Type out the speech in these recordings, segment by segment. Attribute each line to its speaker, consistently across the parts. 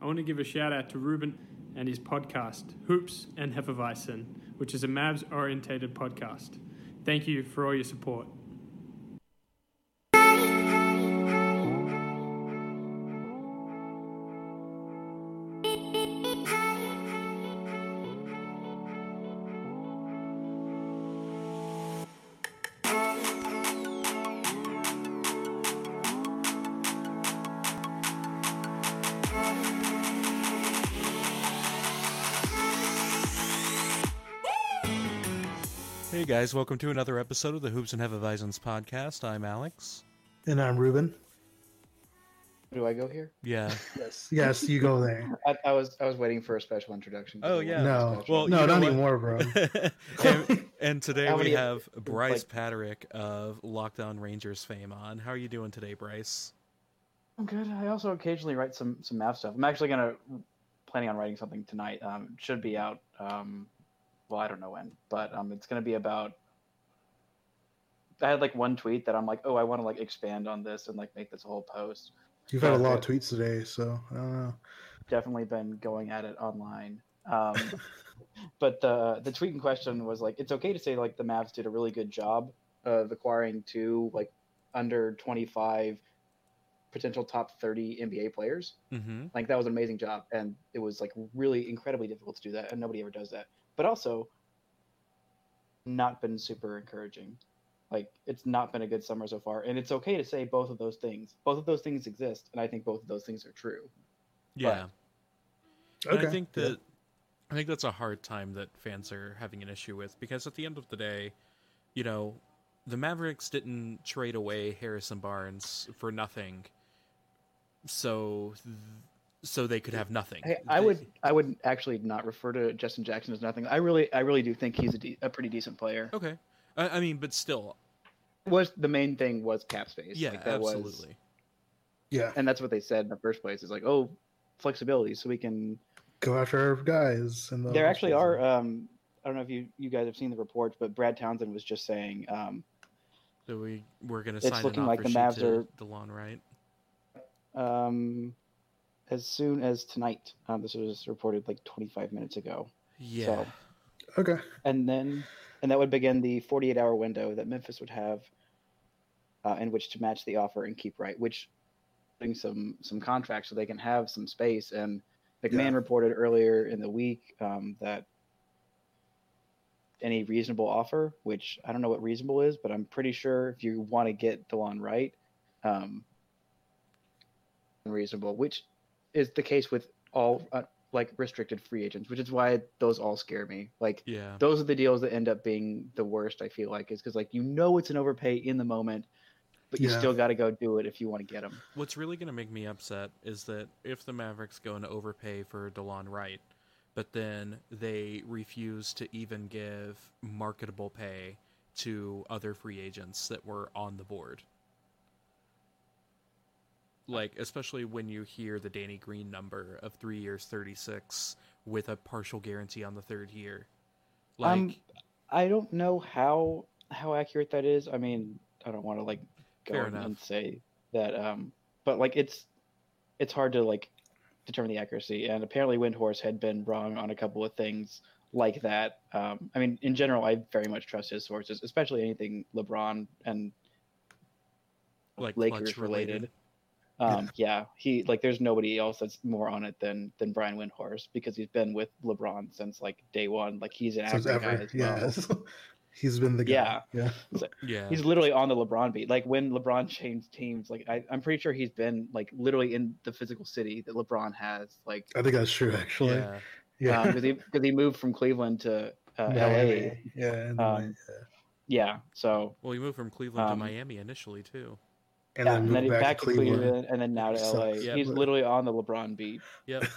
Speaker 1: I want to give a shout out to Ruben and his podcast, Hoops and Hefeweizen, which is a Mavs orientated podcast. Thank you for all your support.
Speaker 2: Guys, welcome to another episode of the Hoops and Hefeweizens podcast. I'm Alex.
Speaker 3: And I'm Ruben.
Speaker 4: Do I go here?
Speaker 2: Yeah.
Speaker 3: Yes. Yes, you go there.
Speaker 4: I, I was I was waiting for a special introduction.
Speaker 2: Oh, yeah.
Speaker 3: No.
Speaker 2: Well,
Speaker 3: no, not anymore, bro.
Speaker 2: and, and today we
Speaker 4: many-
Speaker 2: have Brice
Speaker 4: like-
Speaker 2: Paterik of Locked on Rangers fame on. How are you doing today, Brice?
Speaker 4: I'm good. I also occasionally write some some Mavs stuff. I'm actually gonna planning on writing something tonight. Um, should be out. Um, well, I don't know when, but um, it's gonna be about. I had like one tweet that I'm like, oh, I want to like expand on this and like make this a whole post.
Speaker 3: You've had a lot of tweets today, so I don't know.
Speaker 4: Definitely been going at it online. Um, but the the tweet in question was like, it's okay to say like the Mavs did a really good job of acquiring two like under 25 potential top 30 NBA players.
Speaker 2: Mm-hmm.
Speaker 4: Like that was an amazing job, and it was like really incredibly difficult to do that, and nobody ever does that. But also, not been super encouraging. Like it's not been a good summer so far, and it's okay to say both of those things. Both of those things exist, and I think both of those things are true.
Speaker 2: Yeah. And
Speaker 3: Okay.
Speaker 2: I think
Speaker 3: yeah.
Speaker 2: that I think that's a hard time that fans are having an issue with because at the end of the day, you know, the Mavericks didn't trade away Harrison Barnes for nothing. So so they could have nothing.
Speaker 4: Hey, I would I would actually not refer to Justin Jackson as nothing. I really I really do think he's a, de- a pretty decent player.
Speaker 2: Okay. I, I mean, but still,
Speaker 4: Was the main thing was cap space?
Speaker 2: yeah,
Speaker 4: Like, that was-
Speaker 2: absolutely.
Speaker 3: Yeah.
Speaker 4: and that's what they said in the first place. Is like, oh, flexibility, so we can
Speaker 3: Go after our guys. And the
Speaker 4: there actually are um i don't know if you you guys have seen the reports but brad townsend was just saying um
Speaker 2: So we we're gonna
Speaker 4: It's
Speaker 2: sign
Speaker 4: looking
Speaker 2: an
Speaker 4: like the
Speaker 2: sheet
Speaker 4: Mavs
Speaker 2: to
Speaker 4: are-
Speaker 2: DeLon Wright.
Speaker 4: um as soon as tonight um this was reported like 25 minutes ago
Speaker 2: Yeah.
Speaker 4: So-
Speaker 3: Okay.
Speaker 4: and then and that would begin the 48 hour window that memphis would have uh, in which to match the offer and keep Wright which putting some some contracts so they can have some space and mcmahon
Speaker 3: Yeah.
Speaker 4: reported earlier in the week um, that any reasonable offer which i don't know what reasonable is but i'm pretty sure if you want to get delon Wright um, reasonable which is the case with all uh, like restricted free agents which is why those all scare me like
Speaker 2: Yeah.
Speaker 4: those are the deals that end up being the worst i feel like is because like you know it's an overpay in the moment but you
Speaker 3: Yeah.
Speaker 4: still got to go do it if you want to get them
Speaker 2: What's really going to make me upset is that if the Mavericks go and overpay for DeLon Wright, but then they refuse to even give marketable pay to other free agents that were on the board. Like, especially when you hear the Danny Green number of three years, 36, with a partial guarantee on the third year. Like,
Speaker 4: Um, i don't know how how accurate that is. I mean i don't want to like go and- say that um but like it's it's hard to like determine the accuracy and apparently Windhorst had been wrong on a couple of things like that. Um i mean in general i very much trust his sources especially anything lebron and
Speaker 2: like
Speaker 4: lakers
Speaker 2: Klutch
Speaker 4: related Um, yeah. he like there's nobody else that's more on it than than Brian Windhorst because he's been with LeBron since like day one. Like he's an
Speaker 3: Since
Speaker 4: acting guy
Speaker 3: ever.
Speaker 4: as well.
Speaker 3: Yeah. He's been the guy.
Speaker 4: Yeah.
Speaker 3: Yeah.
Speaker 2: Yeah.
Speaker 4: He's literally on the LeBron beat. Like when LeBron changed teams, like I, I'm pretty sure he's been like literally in the physical city that LeBron has. Like
Speaker 3: I think that's true, actually.
Speaker 2: yeah.
Speaker 3: Yeah.
Speaker 4: because he because he moved from Cleveland to uh,
Speaker 3: Miami.
Speaker 4: LA.
Speaker 3: Yeah.
Speaker 4: Um,
Speaker 3: then,
Speaker 4: Yeah. So
Speaker 2: Well, he moved from Cleveland
Speaker 4: Um,
Speaker 2: to Miami initially, too.
Speaker 3: And
Speaker 4: yeah,
Speaker 3: then
Speaker 4: and then
Speaker 3: back,
Speaker 4: back
Speaker 3: to Cleveland.
Speaker 4: and then now to
Speaker 3: So-
Speaker 4: LA.
Speaker 2: Yeah,
Speaker 4: He's
Speaker 3: but-
Speaker 4: literally on the LeBron beat,
Speaker 2: Yep.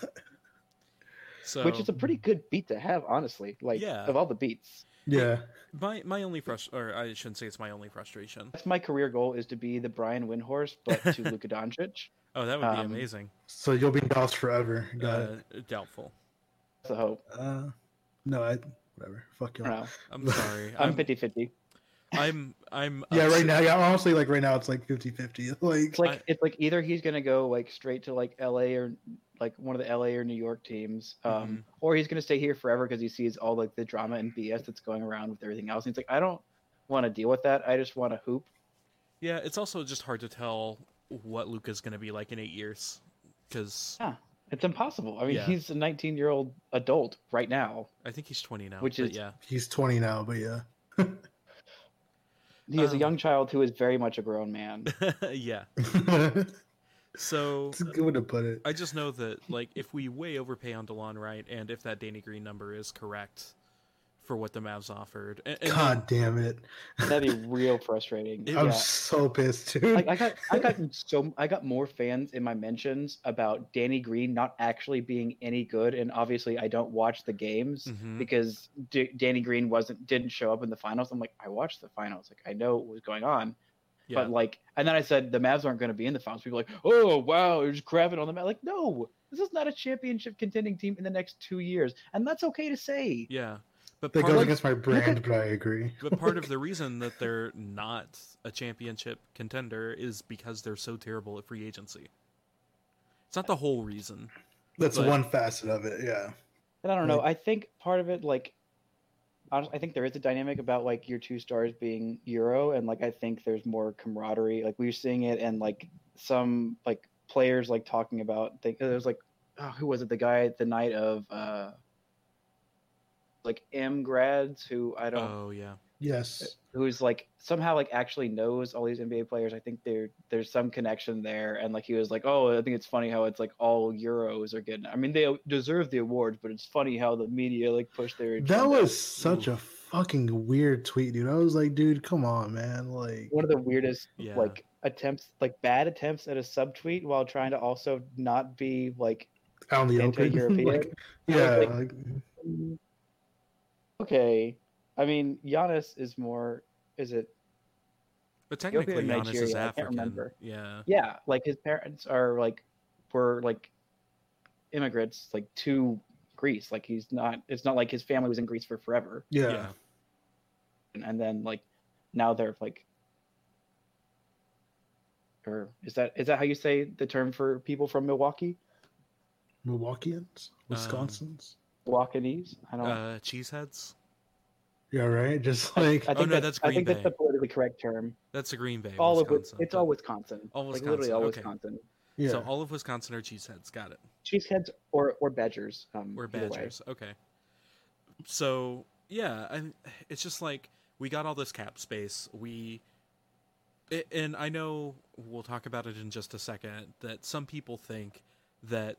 Speaker 2: So
Speaker 4: which is a pretty good beat to have, honestly. Like
Speaker 2: Yeah.
Speaker 4: of all the beats,
Speaker 3: Yeah,
Speaker 2: my my only frust or I shouldn't say it's my only frustration.
Speaker 4: that's my career goal is to be the Brian Windhorst, but to Luka Doncic.
Speaker 2: Oh, that would be
Speaker 4: Um,
Speaker 2: amazing.
Speaker 3: so you'll be in Dallas forever. Got it.
Speaker 2: Uh, doubtful.
Speaker 4: That's the hope.
Speaker 3: Uh, no, I whatever. Fuck
Speaker 4: I
Speaker 3: you.
Speaker 4: don't know.
Speaker 2: I'm sorry.
Speaker 4: I'm
Speaker 2: I'm
Speaker 4: 50 50.
Speaker 2: I'm I'm
Speaker 3: Yeah, right now. Yeah, honestly, like right now, it's like 50-50. Like,
Speaker 4: It's like
Speaker 2: I-
Speaker 4: it's like either he's gonna go like straight to like LA or like one of the LA or New York teams, um,
Speaker 2: Mhm.
Speaker 4: or he's gonna stay here forever because he sees all like the drama and BS that's going around with everything else. And he's like, I don't want to deal with that. I just want to hoop.
Speaker 2: Yeah, it's also just hard to tell what Luka's going to be like in eight years because yeah
Speaker 4: It's impossible. I mean,
Speaker 2: Yeah.
Speaker 4: he's a 19 year old adult right now.
Speaker 2: I think he's 20 now.
Speaker 4: Which is-
Speaker 2: yeah,
Speaker 3: he's twenty now, but yeah.
Speaker 4: He is a
Speaker 2: Um,
Speaker 4: young child who is very much a grown man.
Speaker 2: yeah.
Speaker 3: It's
Speaker 2: So
Speaker 3: a good way to put it.
Speaker 2: I just know that like if we way overpay on Delon Wright, and if that Danny Green number is correct for what the Mavs offered, and, and
Speaker 3: God damn it!
Speaker 4: That'd be real frustrating.
Speaker 3: I'm
Speaker 4: yeah.
Speaker 3: so pissed, dude.
Speaker 4: Like I got, I got so, I got more fans in my mentions about Danny Green not actually being any good, and obviously I don't watch the games
Speaker 2: Mhm.
Speaker 4: because D- Danny Green wasn't, didn't show up in the finals. I'm like, I watched the finals, like I know what was going on,
Speaker 2: yeah,
Speaker 4: but like, and then I said the Mavs aren't going to be in the finals. People are like, oh wow, you're just crapping on the Mavs. Like, no, this is not a championship contending team in the next two years, and that's okay to say.
Speaker 2: yeah. But
Speaker 3: that
Speaker 2: part,
Speaker 3: goes
Speaker 2: of,
Speaker 3: against my brand, but I agree.
Speaker 2: but part of the reason that they're not a championship contender is because they're so terrible at free agency. It's not the whole reason.
Speaker 3: That's
Speaker 2: but-
Speaker 3: one facet of it. Yeah.
Speaker 4: And I don't know.
Speaker 3: Like-
Speaker 4: I think part of it, like, I think there is a dynamic about like your two stars being Euro, and like I think there's more camaraderie. Like we were seeing it, and like some like players like talking about. Think there was like, oh, who was it? The guy the night of uh, like M grads who I don't
Speaker 2: Oh yeah,
Speaker 3: Yes.
Speaker 4: who's like somehow like actually knows all these NBA players. I think there there's some connection there, and like he was like, oh, I think it's funny how it's like all Euros are getting. I mean, they deserve the awards, but it's funny how the media like push their.
Speaker 3: That was such a fucking weird tweet, dude. I was like, dude, come on, man. Like,
Speaker 4: one of the weirdest
Speaker 2: Yeah.
Speaker 4: like attempts, like bad attempts at a subtweet while trying to also not be like
Speaker 3: out in the open.
Speaker 4: anti-European.
Speaker 3: like, yeah.
Speaker 4: like,
Speaker 3: like,
Speaker 4: okay. I mean, Giannis is more. Is it
Speaker 2: but technically
Speaker 4: and
Speaker 2: Giannis is
Speaker 4: Nigeria, I can't
Speaker 2: African.
Speaker 4: remember.
Speaker 2: Yeah,
Speaker 4: yeah like his parents are like were like immigrants like to greece like he's not it's not like his family was in greece for forever
Speaker 3: yeah.
Speaker 2: yeah.
Speaker 4: and, and then like now they're like or is that is that how you say the term for people from milwaukee
Speaker 3: Milwaukeeans, um, Wisconsins.
Speaker 4: Milwaukeeese i don't
Speaker 2: Uh, cheeseheads.
Speaker 3: yeah, right. Just like
Speaker 4: I think
Speaker 2: Oh, no,
Speaker 4: that's,
Speaker 2: that's
Speaker 4: I think
Speaker 2: Green
Speaker 4: that's the politically correct term.
Speaker 2: That's a Green Bay.
Speaker 4: all of it, it's
Speaker 2: but-
Speaker 4: all Wisconsin.
Speaker 2: All
Speaker 4: Like literally all
Speaker 2: Wisconsin, okay.
Speaker 4: Wisconsin.
Speaker 3: yeah.
Speaker 2: So all of Wisconsin are cheeseheads. Got it.
Speaker 4: Cheeseheads or or Badgers. Um,
Speaker 2: We're. Badgers. Okay. So yeah, I, it's just like we got all this cap space. We, a- and I know we'll talk about it in just a second. That some people think that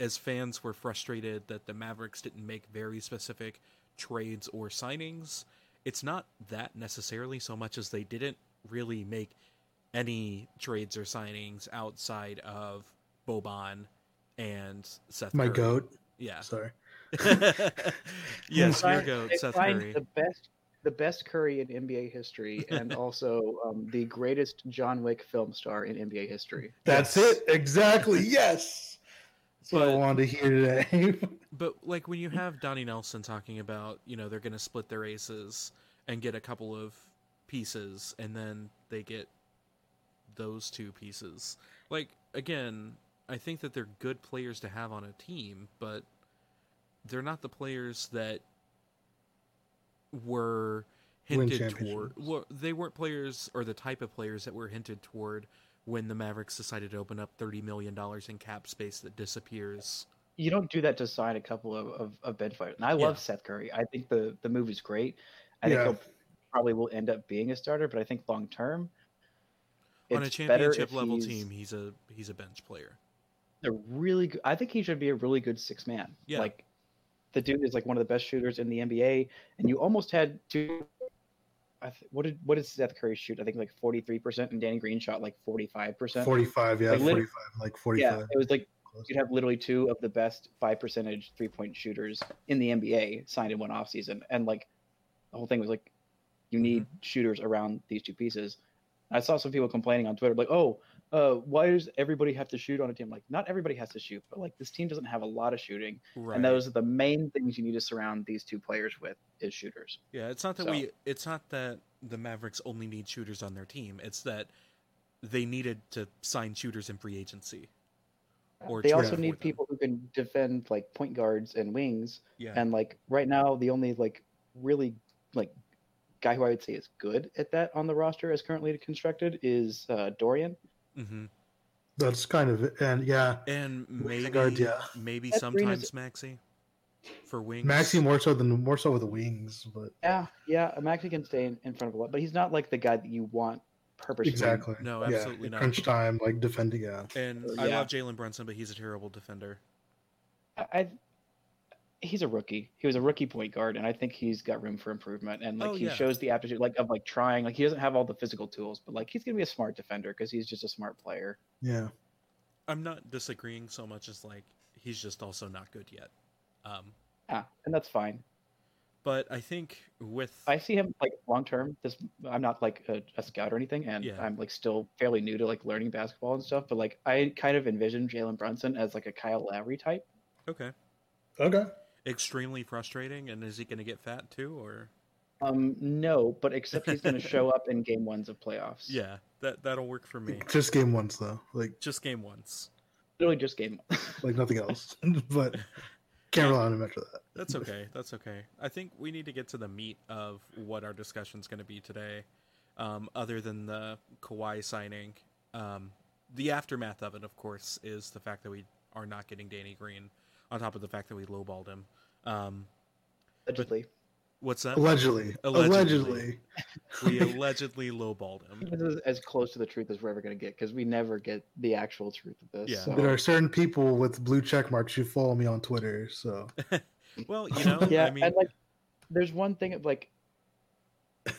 Speaker 2: as fans we're frustrated that the Mavericks didn't make very specific trades or signings. It's not that necessarily so much as they didn't really make any trades or signings outside of Boban and Seth.
Speaker 3: my
Speaker 2: Curry.
Speaker 3: goat.
Speaker 2: Yeah.
Speaker 3: Sorry.
Speaker 2: yes, your
Speaker 4: Find-
Speaker 2: goat,
Speaker 4: they
Speaker 2: Seth
Speaker 4: find
Speaker 2: Curry.
Speaker 4: the best the best Curry in NBA history, and also um, the greatest John Wick film star in NBA history.
Speaker 3: That's
Speaker 2: Yes.
Speaker 3: it. Exactly. Yes. That's what I wanted to hear today.
Speaker 2: But like when you have Donnie Nelson talking about, you know, they're going to split their aces and get a couple of pieces, and then they get those two pieces. Like again, I think that they're good players to have on a team, but they're not the players that were hinted toward. Well, they weren't players or the type of players that were hinted toward when the Mavericks decided to open up thirty million dollars in cap space that disappears.
Speaker 4: You don't do that to sign a couple of, of, of bench players. And I love
Speaker 2: Yeah.
Speaker 4: Seth Curry. I think the, the move is great. I
Speaker 3: Yeah.
Speaker 4: think he'll probably will end up being a starter, but I think long term,
Speaker 2: on a championship level
Speaker 4: he's
Speaker 2: team, he's a he's a bench player.
Speaker 4: A really good. I think he should be a really good six man.
Speaker 2: Yeah.
Speaker 4: Like the dude is like one of the best shooters in the NBA, and you almost had to I th- what did what did Seth Curry shoot? I think like forty three percent, and Danny Green shot like forty five percent.
Speaker 3: 45, yeah,
Speaker 4: Like,
Speaker 3: 45, like 45.
Speaker 4: Yeah, it was like you'd have literally two of the best five percentage three point shooters in the NBA signed in one off season, and like the whole thing was like you need mm-hmm. shooters around these two pieces. I saw some people complaining on Twitter like, "Oh, uh, why does everybody have to shoot on a team?" Like, not everybody has to shoot, but like this team doesn't have a lot of shooting,
Speaker 2: Right.
Speaker 4: and those are the main things you need to surround these two players with is shooters.
Speaker 2: Yeah, it's not that
Speaker 4: So-
Speaker 2: we it's not that the Mavericks only need shooters on their team. It's that they needed to sign shooters in free agency. Or
Speaker 4: they also need people who can defend like point guards and wings,
Speaker 2: Yeah.
Speaker 4: and like right now the only like really like guy who I would say is good at that on the roster as currently constructed is uh, Dorian.
Speaker 2: Hmm
Speaker 3: That's kind of it. And yeah,
Speaker 2: And maybe
Speaker 3: guards, yeah.
Speaker 2: maybe
Speaker 4: That Green is-
Speaker 2: sometimes Maxi for wings.
Speaker 3: Maxi more so than more so with the wings, but
Speaker 4: Yeah, yeah, Maxi can stay in, in front of a lot, but he's not like the guy that you want purposely.
Speaker 3: exactly.
Speaker 2: No,
Speaker 3: Yeah,
Speaker 2: absolutely not.
Speaker 3: Crunch time, like defending. Yeah,
Speaker 2: And
Speaker 4: Uh,
Speaker 2: I
Speaker 4: yeah.
Speaker 2: love Jalen Brunson, but he's a terrible defender.
Speaker 4: I, I he's a rookie. He was a rookie point guard, and I think he's got room for improvement. And like
Speaker 2: Oh,
Speaker 4: he
Speaker 2: yeah.
Speaker 4: shows the aptitude, like of like trying. Like he doesn't have all the physical tools, but like he's gonna be a smart defender because he's just a smart player.
Speaker 3: yeah.
Speaker 2: I'm not disagreeing so much as like he's just also not good yet. Um,
Speaker 4: Yeah, and that's fine.
Speaker 2: but I think with
Speaker 4: I see him like long term. This I'm not like a, a scout or anything, and
Speaker 2: Yeah.
Speaker 4: I'm like still fairly new to like learning basketball and stuff. But like I kind of envision Jalen Brunson as like a Kyle Lowry type.
Speaker 2: okay,
Speaker 3: Okay.
Speaker 2: Extremely frustrating. And is he going to get fat too, or
Speaker 4: Um, no, but except he's going to show up in game ones of playoffs.
Speaker 2: yeah, that that'll work for me.
Speaker 3: Just game once though, like
Speaker 2: Just game once.
Speaker 4: literally just game.
Speaker 3: like nothing else. but can't rely on him after that.
Speaker 2: That's okay. That's okay. I think we need to get to the meat of what our discussion's going to be today. Um, other than the Kawhi signing, um, the aftermath of it, of course, is the fact that we are not getting Danny Green. On top of the fact that we lowballed him. Um,
Speaker 4: Allegedly,
Speaker 2: what's that?
Speaker 3: Allegedly,
Speaker 2: Allegedly.
Speaker 3: allegedly,
Speaker 2: we allegedly lowballed him.
Speaker 4: this is as close to the truth as we're ever going to get because we never get the actual truth of this.
Speaker 2: Yeah.
Speaker 4: so-
Speaker 3: there are certain people with blue check marks who follow me on Twitter. So
Speaker 2: Well, you know,
Speaker 4: yeah,
Speaker 2: I mean,
Speaker 4: and like, there's one thing of like,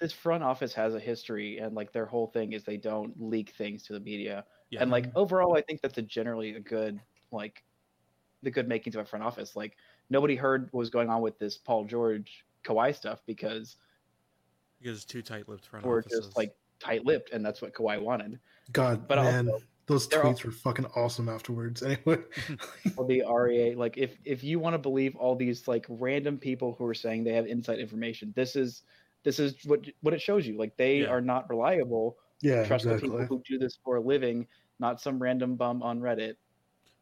Speaker 4: this front office has a history, and like their whole thing is they don't leak things to the media.
Speaker 2: yeah.
Speaker 4: And like overall, I think that's a generally a good like, the good makings of a front office. Like nobody heard what was going on with this Paul George Kawhi stuff because
Speaker 2: because two tight-lipped front
Speaker 4: we're
Speaker 2: offices.
Speaker 4: just like tight-lipped, and that's what Kawhi wanted.
Speaker 3: God,
Speaker 4: But
Speaker 3: man,
Speaker 4: also-
Speaker 3: those
Speaker 4: they're
Speaker 3: tweets were fucking awesome afterwards. Anyway,
Speaker 4: Or the REA, like if if you want to believe all these like random people who are saying they have inside information, this is this is what what it shows you. Like they
Speaker 2: Yeah.
Speaker 4: are not reliable.
Speaker 3: yeah,
Speaker 4: Trust the people who do this for a living, not some random bum on Reddit.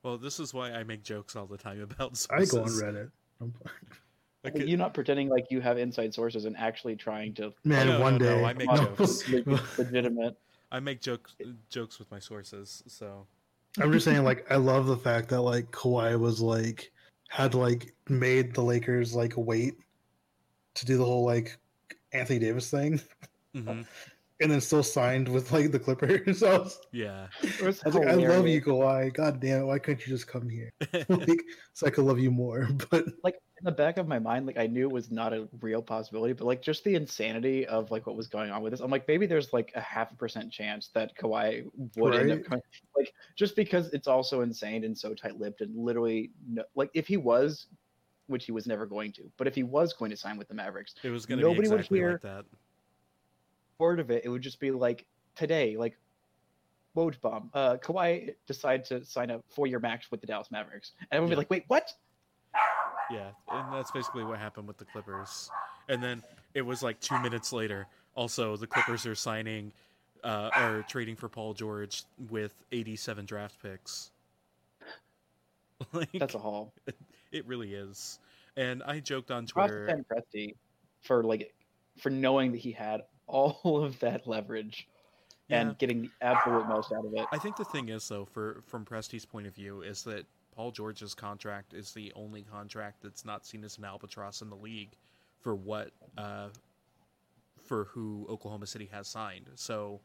Speaker 2: Well, this is why I make jokes all the time about
Speaker 3: I go on Reddit. I'm-
Speaker 4: You're not pretending like you have inside sources and actually trying to
Speaker 3: Man,
Speaker 2: no,
Speaker 3: one
Speaker 2: no, no,
Speaker 3: day.
Speaker 2: I make jokes.
Speaker 4: legitimate.
Speaker 2: I make jokes jokes with my sources, so.
Speaker 3: I'm just saying, like, I love the fact that like Kawhi was like had like made the Lakers like wait to do the whole like Anthony Davis thing,
Speaker 2: mhm,
Speaker 3: and then still signed with like the Clippers. I was,
Speaker 2: yeah.
Speaker 4: Was
Speaker 3: I was like, I love you, Kawhi. God damn it, why couldn't you just come here? like, so I could love you more. But
Speaker 4: like in the back of my mind, like I knew it was not a real possibility, but like just the insanity of like what was going on with this, I'm like maybe there's like a half a percent chance that Kawhi would end up coming, like just because it's also insane and so tight-lipped and literally no, like if he was, which he was never going to, but if he was going to sign with the Mavericks,
Speaker 2: It was going to be
Speaker 4: Nobody would
Speaker 2: exactly
Speaker 4: hear-
Speaker 2: like that.
Speaker 4: Word of it, it would just be like today, like Woj bomb, uh, Kawhi decided to sign a four-year max with the Dallas Mavericks, and everyone would
Speaker 2: Yeah.
Speaker 4: be like, wait, what?
Speaker 2: Yeah, and that's basically what happened with the Clippers. And then it was like two minutes later. Also, the Clippers are signing, uh, are trading for Paul George with 87 draft picks. like,
Speaker 4: That's a haul.
Speaker 2: it really is. And I joked on
Speaker 4: Props
Speaker 2: Twitter.
Speaker 4: Ben Presti for like for knowing that he had all of that leverage
Speaker 2: Yeah.
Speaker 4: and getting the absolute most out of it.
Speaker 2: I think the thing is, though, for from Presti's point of view, is that Paul George's contract is the only contract that's not seen as an albatross in the league for what uh, for who Oklahoma City has signed. So,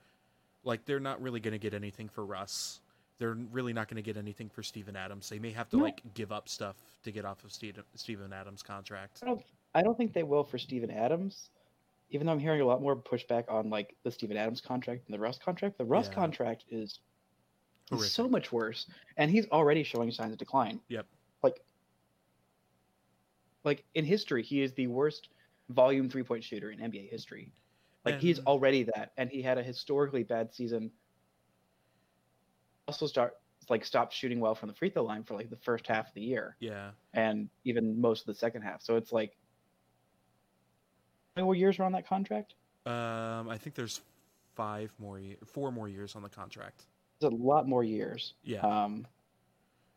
Speaker 2: like, they're not really going to get anything for Russ. They're really not going to get anything for Steven Adams. They may have to
Speaker 4: No.
Speaker 2: like give up stuff to get off of Steven, Steven Adams' contract.
Speaker 4: I don't I don't think they will for Steven Adams. Even though I'm hearing a lot more pushback on like the Steven Adams contract and the Russ contract, the Russ
Speaker 2: Yeah.
Speaker 4: contract is,
Speaker 2: Horrific.
Speaker 4: so much worse, and he's already showing signs of decline.
Speaker 2: Yep.
Speaker 4: Like, like in history, he is the worst volume three point shooter in NBA history. Like he's already that, and he had a historically bad season. Also, start like stopped shooting well from the free throw line for like the first half of the year,
Speaker 2: Yeah.
Speaker 4: and even most of the second half. So it's like, many more years are on that contract?
Speaker 2: Um, I think there's five more, four more years on the contract.
Speaker 4: It's a lot more years.
Speaker 2: Yeah.
Speaker 4: Um,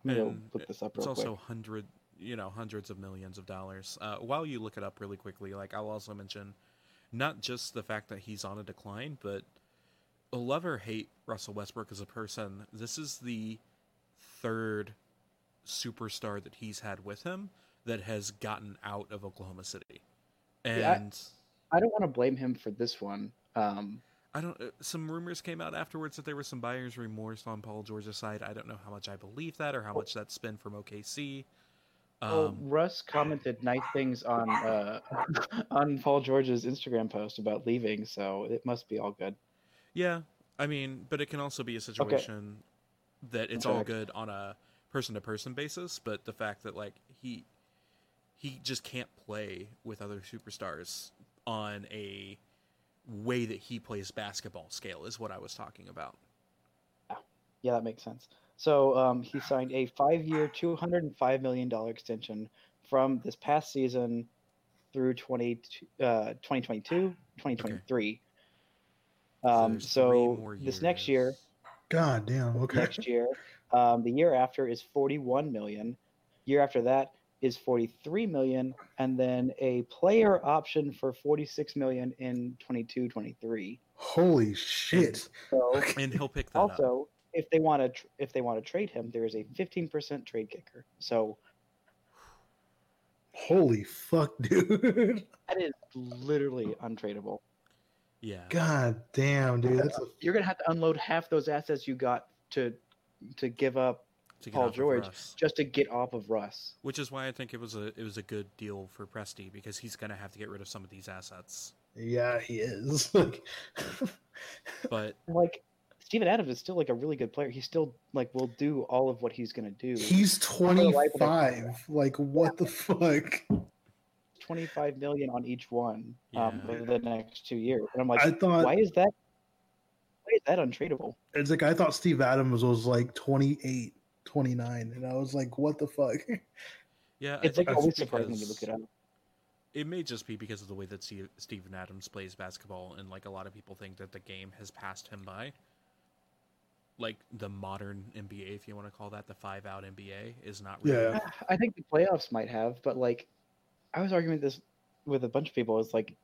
Speaker 4: I'm gonna look this up
Speaker 2: It's also
Speaker 4: quick.
Speaker 2: hundred, you know, hundreds of millions of dollars. Uh, while you look it up really quickly, like I'll also mention, not just the fact that he's on a decline, but love or hate Russell Westbrook as a person, this is the third superstar that he's had with him that has gotten out of Oklahoma City, and
Speaker 4: Yeah, I don't want to blame him for this one. Um,
Speaker 2: I don't. uh, Some rumors came out afterwards that there was some buyer's remorse on Paul George's side. I don't know how much I believe that or how much that's been from OKC.
Speaker 4: well,
Speaker 2: Um,
Speaker 4: Russ commented nice things on uh, on Paul George's Instagram post about leaving, so it must be all good.
Speaker 2: yeah, I mean, but it can also be a situation that it's all good on a person to person basis. But the fact that like he he just can't play with other superstars on a way that he plays basketball scale is what I was talking about.
Speaker 4: Yeah, that makes sense. So um, he signed a five-year, two hundred and five million dollar extension from this past season through 20, uh, 2022, 2023. Um,
Speaker 2: there's three
Speaker 4: so
Speaker 2: more
Speaker 4: this next year.
Speaker 3: God damn. Okay.
Speaker 4: next year. Um, the year after is 41 million. Year after that is 43 million, and then a player option for 46 million in 22 23.
Speaker 3: Holy shit.
Speaker 4: So
Speaker 2: and he'll pick that up.
Speaker 4: also, if they want to tr- if they want to trade him, there is a 15% trade kicker. So
Speaker 3: Holy fuck, dude.
Speaker 4: that is literally untradeable.
Speaker 2: Yeah.
Speaker 3: God damn, dude. That's a
Speaker 4: You're gonna have to unload half those assets you got to to give up
Speaker 2: to get
Speaker 4: Paul
Speaker 2: off of
Speaker 4: George
Speaker 2: Russ.
Speaker 4: just to get off of Russ.
Speaker 2: Which is why I think it was a it was a good deal for Presti because he's gonna have to get rid of some of these assets.
Speaker 3: yeah, he is.
Speaker 2: But
Speaker 4: Like Steven Adams is still like a really good player. He still like will do all of what he's gonna do.
Speaker 3: he's
Speaker 4: life of a-
Speaker 3: 25. Like what the fuck?
Speaker 4: 25 million on each one um,
Speaker 2: Yeah.
Speaker 4: over the next two years. And I'm like,
Speaker 3: I thought
Speaker 4: why is that? Why is that untradeable?
Speaker 3: it's like I thought Steve Adams was like 28, 29 and I was like what the fuck?
Speaker 2: yeah,
Speaker 4: It's like always surprising when you look it up.
Speaker 2: It may just be because of the way that Steve, Steven Adams plays basketball, and like a lot of people think that the game has passed him by. Like the modern NBA, if you want to call that the five out NBA, is not really.
Speaker 3: Yeah.
Speaker 4: I think the playoffs might have, but like, I was arguing this with a bunch of people. It's like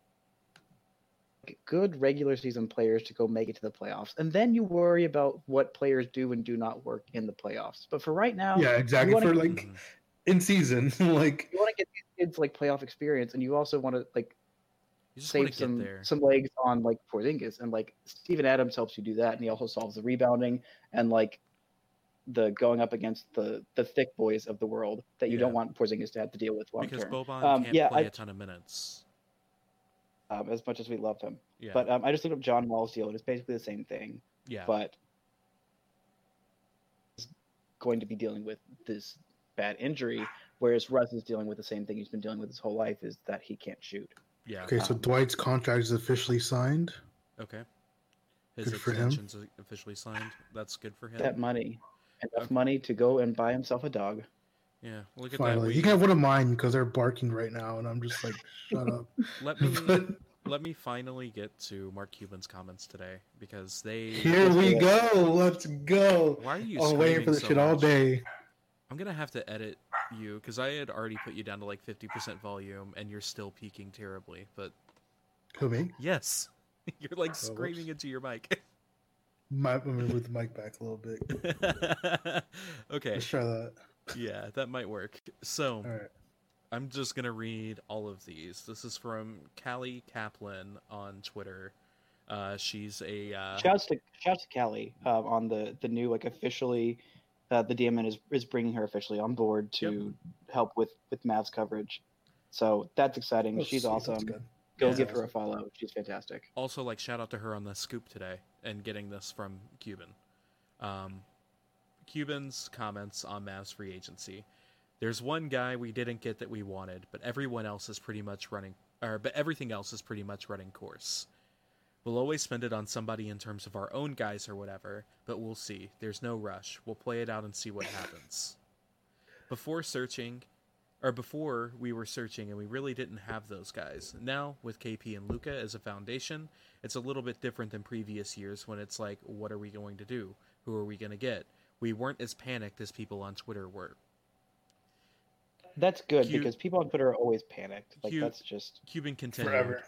Speaker 4: good regular season players to go make it to the playoffs, and then you worry about what players do and do not work in the playoffs. But for right now,
Speaker 3: yeah, exactly.
Speaker 4: wanna-
Speaker 3: For like
Speaker 2: Mhm.
Speaker 3: in season, like
Speaker 4: you want to get these kids like playoff experience, and you also want to like
Speaker 2: You just
Speaker 4: save some
Speaker 2: there.
Speaker 4: some legs on like Porzingis, and like Steven Adams helps you do that, and he also solves the rebounding and like the going up against the the thick boys of the world that you
Speaker 2: Yeah.
Speaker 4: don't want Porzingis to have to deal with long
Speaker 2: because
Speaker 4: term.
Speaker 2: Boban
Speaker 4: Um,
Speaker 2: can't
Speaker 4: yeah,
Speaker 2: play
Speaker 4: I-
Speaker 2: a ton of minutes.
Speaker 4: Um, as much as we love him,
Speaker 2: Yeah,
Speaker 4: but um, I just looked up John Wall's deal, and it's basically the same thing,
Speaker 2: yeah,
Speaker 4: but is going to be dealing with this bad injury, whereas Russ is dealing with the same thing he's been dealing with his whole life, is that he can't shoot.
Speaker 2: yeah.
Speaker 3: okay, so
Speaker 4: Um,
Speaker 3: Dwight's contract is officially signed.
Speaker 2: Okay. His
Speaker 3: Good for him.
Speaker 2: extension's officially signed. That's good for him.
Speaker 4: That money, enough
Speaker 2: Okay.
Speaker 4: money to go and buy himself a dog.
Speaker 2: Yeah, look at
Speaker 3: Finally,
Speaker 2: that.
Speaker 3: you can have one of mine because they're barking right now, and I'm just like, shut up.
Speaker 2: let me let me finally get to Mark Cuban's comments today because they.
Speaker 3: here we go. Let's go.
Speaker 2: Why are you?
Speaker 3: I was waiting for this
Speaker 2: so
Speaker 3: shit all
Speaker 2: much?
Speaker 3: day.
Speaker 2: I'm gonna have to edit you because I had already put you down to like 50% volume, and you're still peaking terribly. But
Speaker 3: Who me?
Speaker 2: yes, you're like oh,
Speaker 3: whoops.
Speaker 2: screaming into your mic.
Speaker 3: My, I'm gonna move the mic back a little bit.
Speaker 2: okay,
Speaker 3: Let's try that.
Speaker 2: Yeah, that might work. So.
Speaker 3: All right.
Speaker 2: I'm just gonna read all of these. This is from Callie Caplan on Twitter. Uh, she's a uh,
Speaker 4: Shouts to shouts to Callie uh, on the the new like officially, uh, the DMN is is bringing her officially on board to help with with Mavs coverage. So that's exciting.
Speaker 3: Oh,
Speaker 4: She's
Speaker 3: sweet, that's
Speaker 4: awesome.
Speaker 3: good.
Speaker 4: Go
Speaker 2: Yeah.
Speaker 4: give her a follow. She's fantastic.
Speaker 2: Also, like shout out to her on the scoop today and getting this from Cuban. Um, Cuban's comments on Mavs free agency. There's one guy we didn't get that we wanted, but everyone else is pretty much running, or but everything else is pretty much running course. We'll always spend it on somebody in terms of our own guys or whatever, but we'll see. There's no rush. We'll play it out and see what happens. Before searching, or before we were searching and we really didn't have those guys. Now, with KP and Luka as a foundation, it's a little bit different than previous years when it's like, what are we going to do? Who are we going to get? We weren't as panicked as people on Twitter were.
Speaker 4: That's good
Speaker 2: Cute-
Speaker 4: because people on Twitter are always panicked. Like
Speaker 2: Cute-
Speaker 4: that's just
Speaker 2: Cuban continued.
Speaker 3: Forever.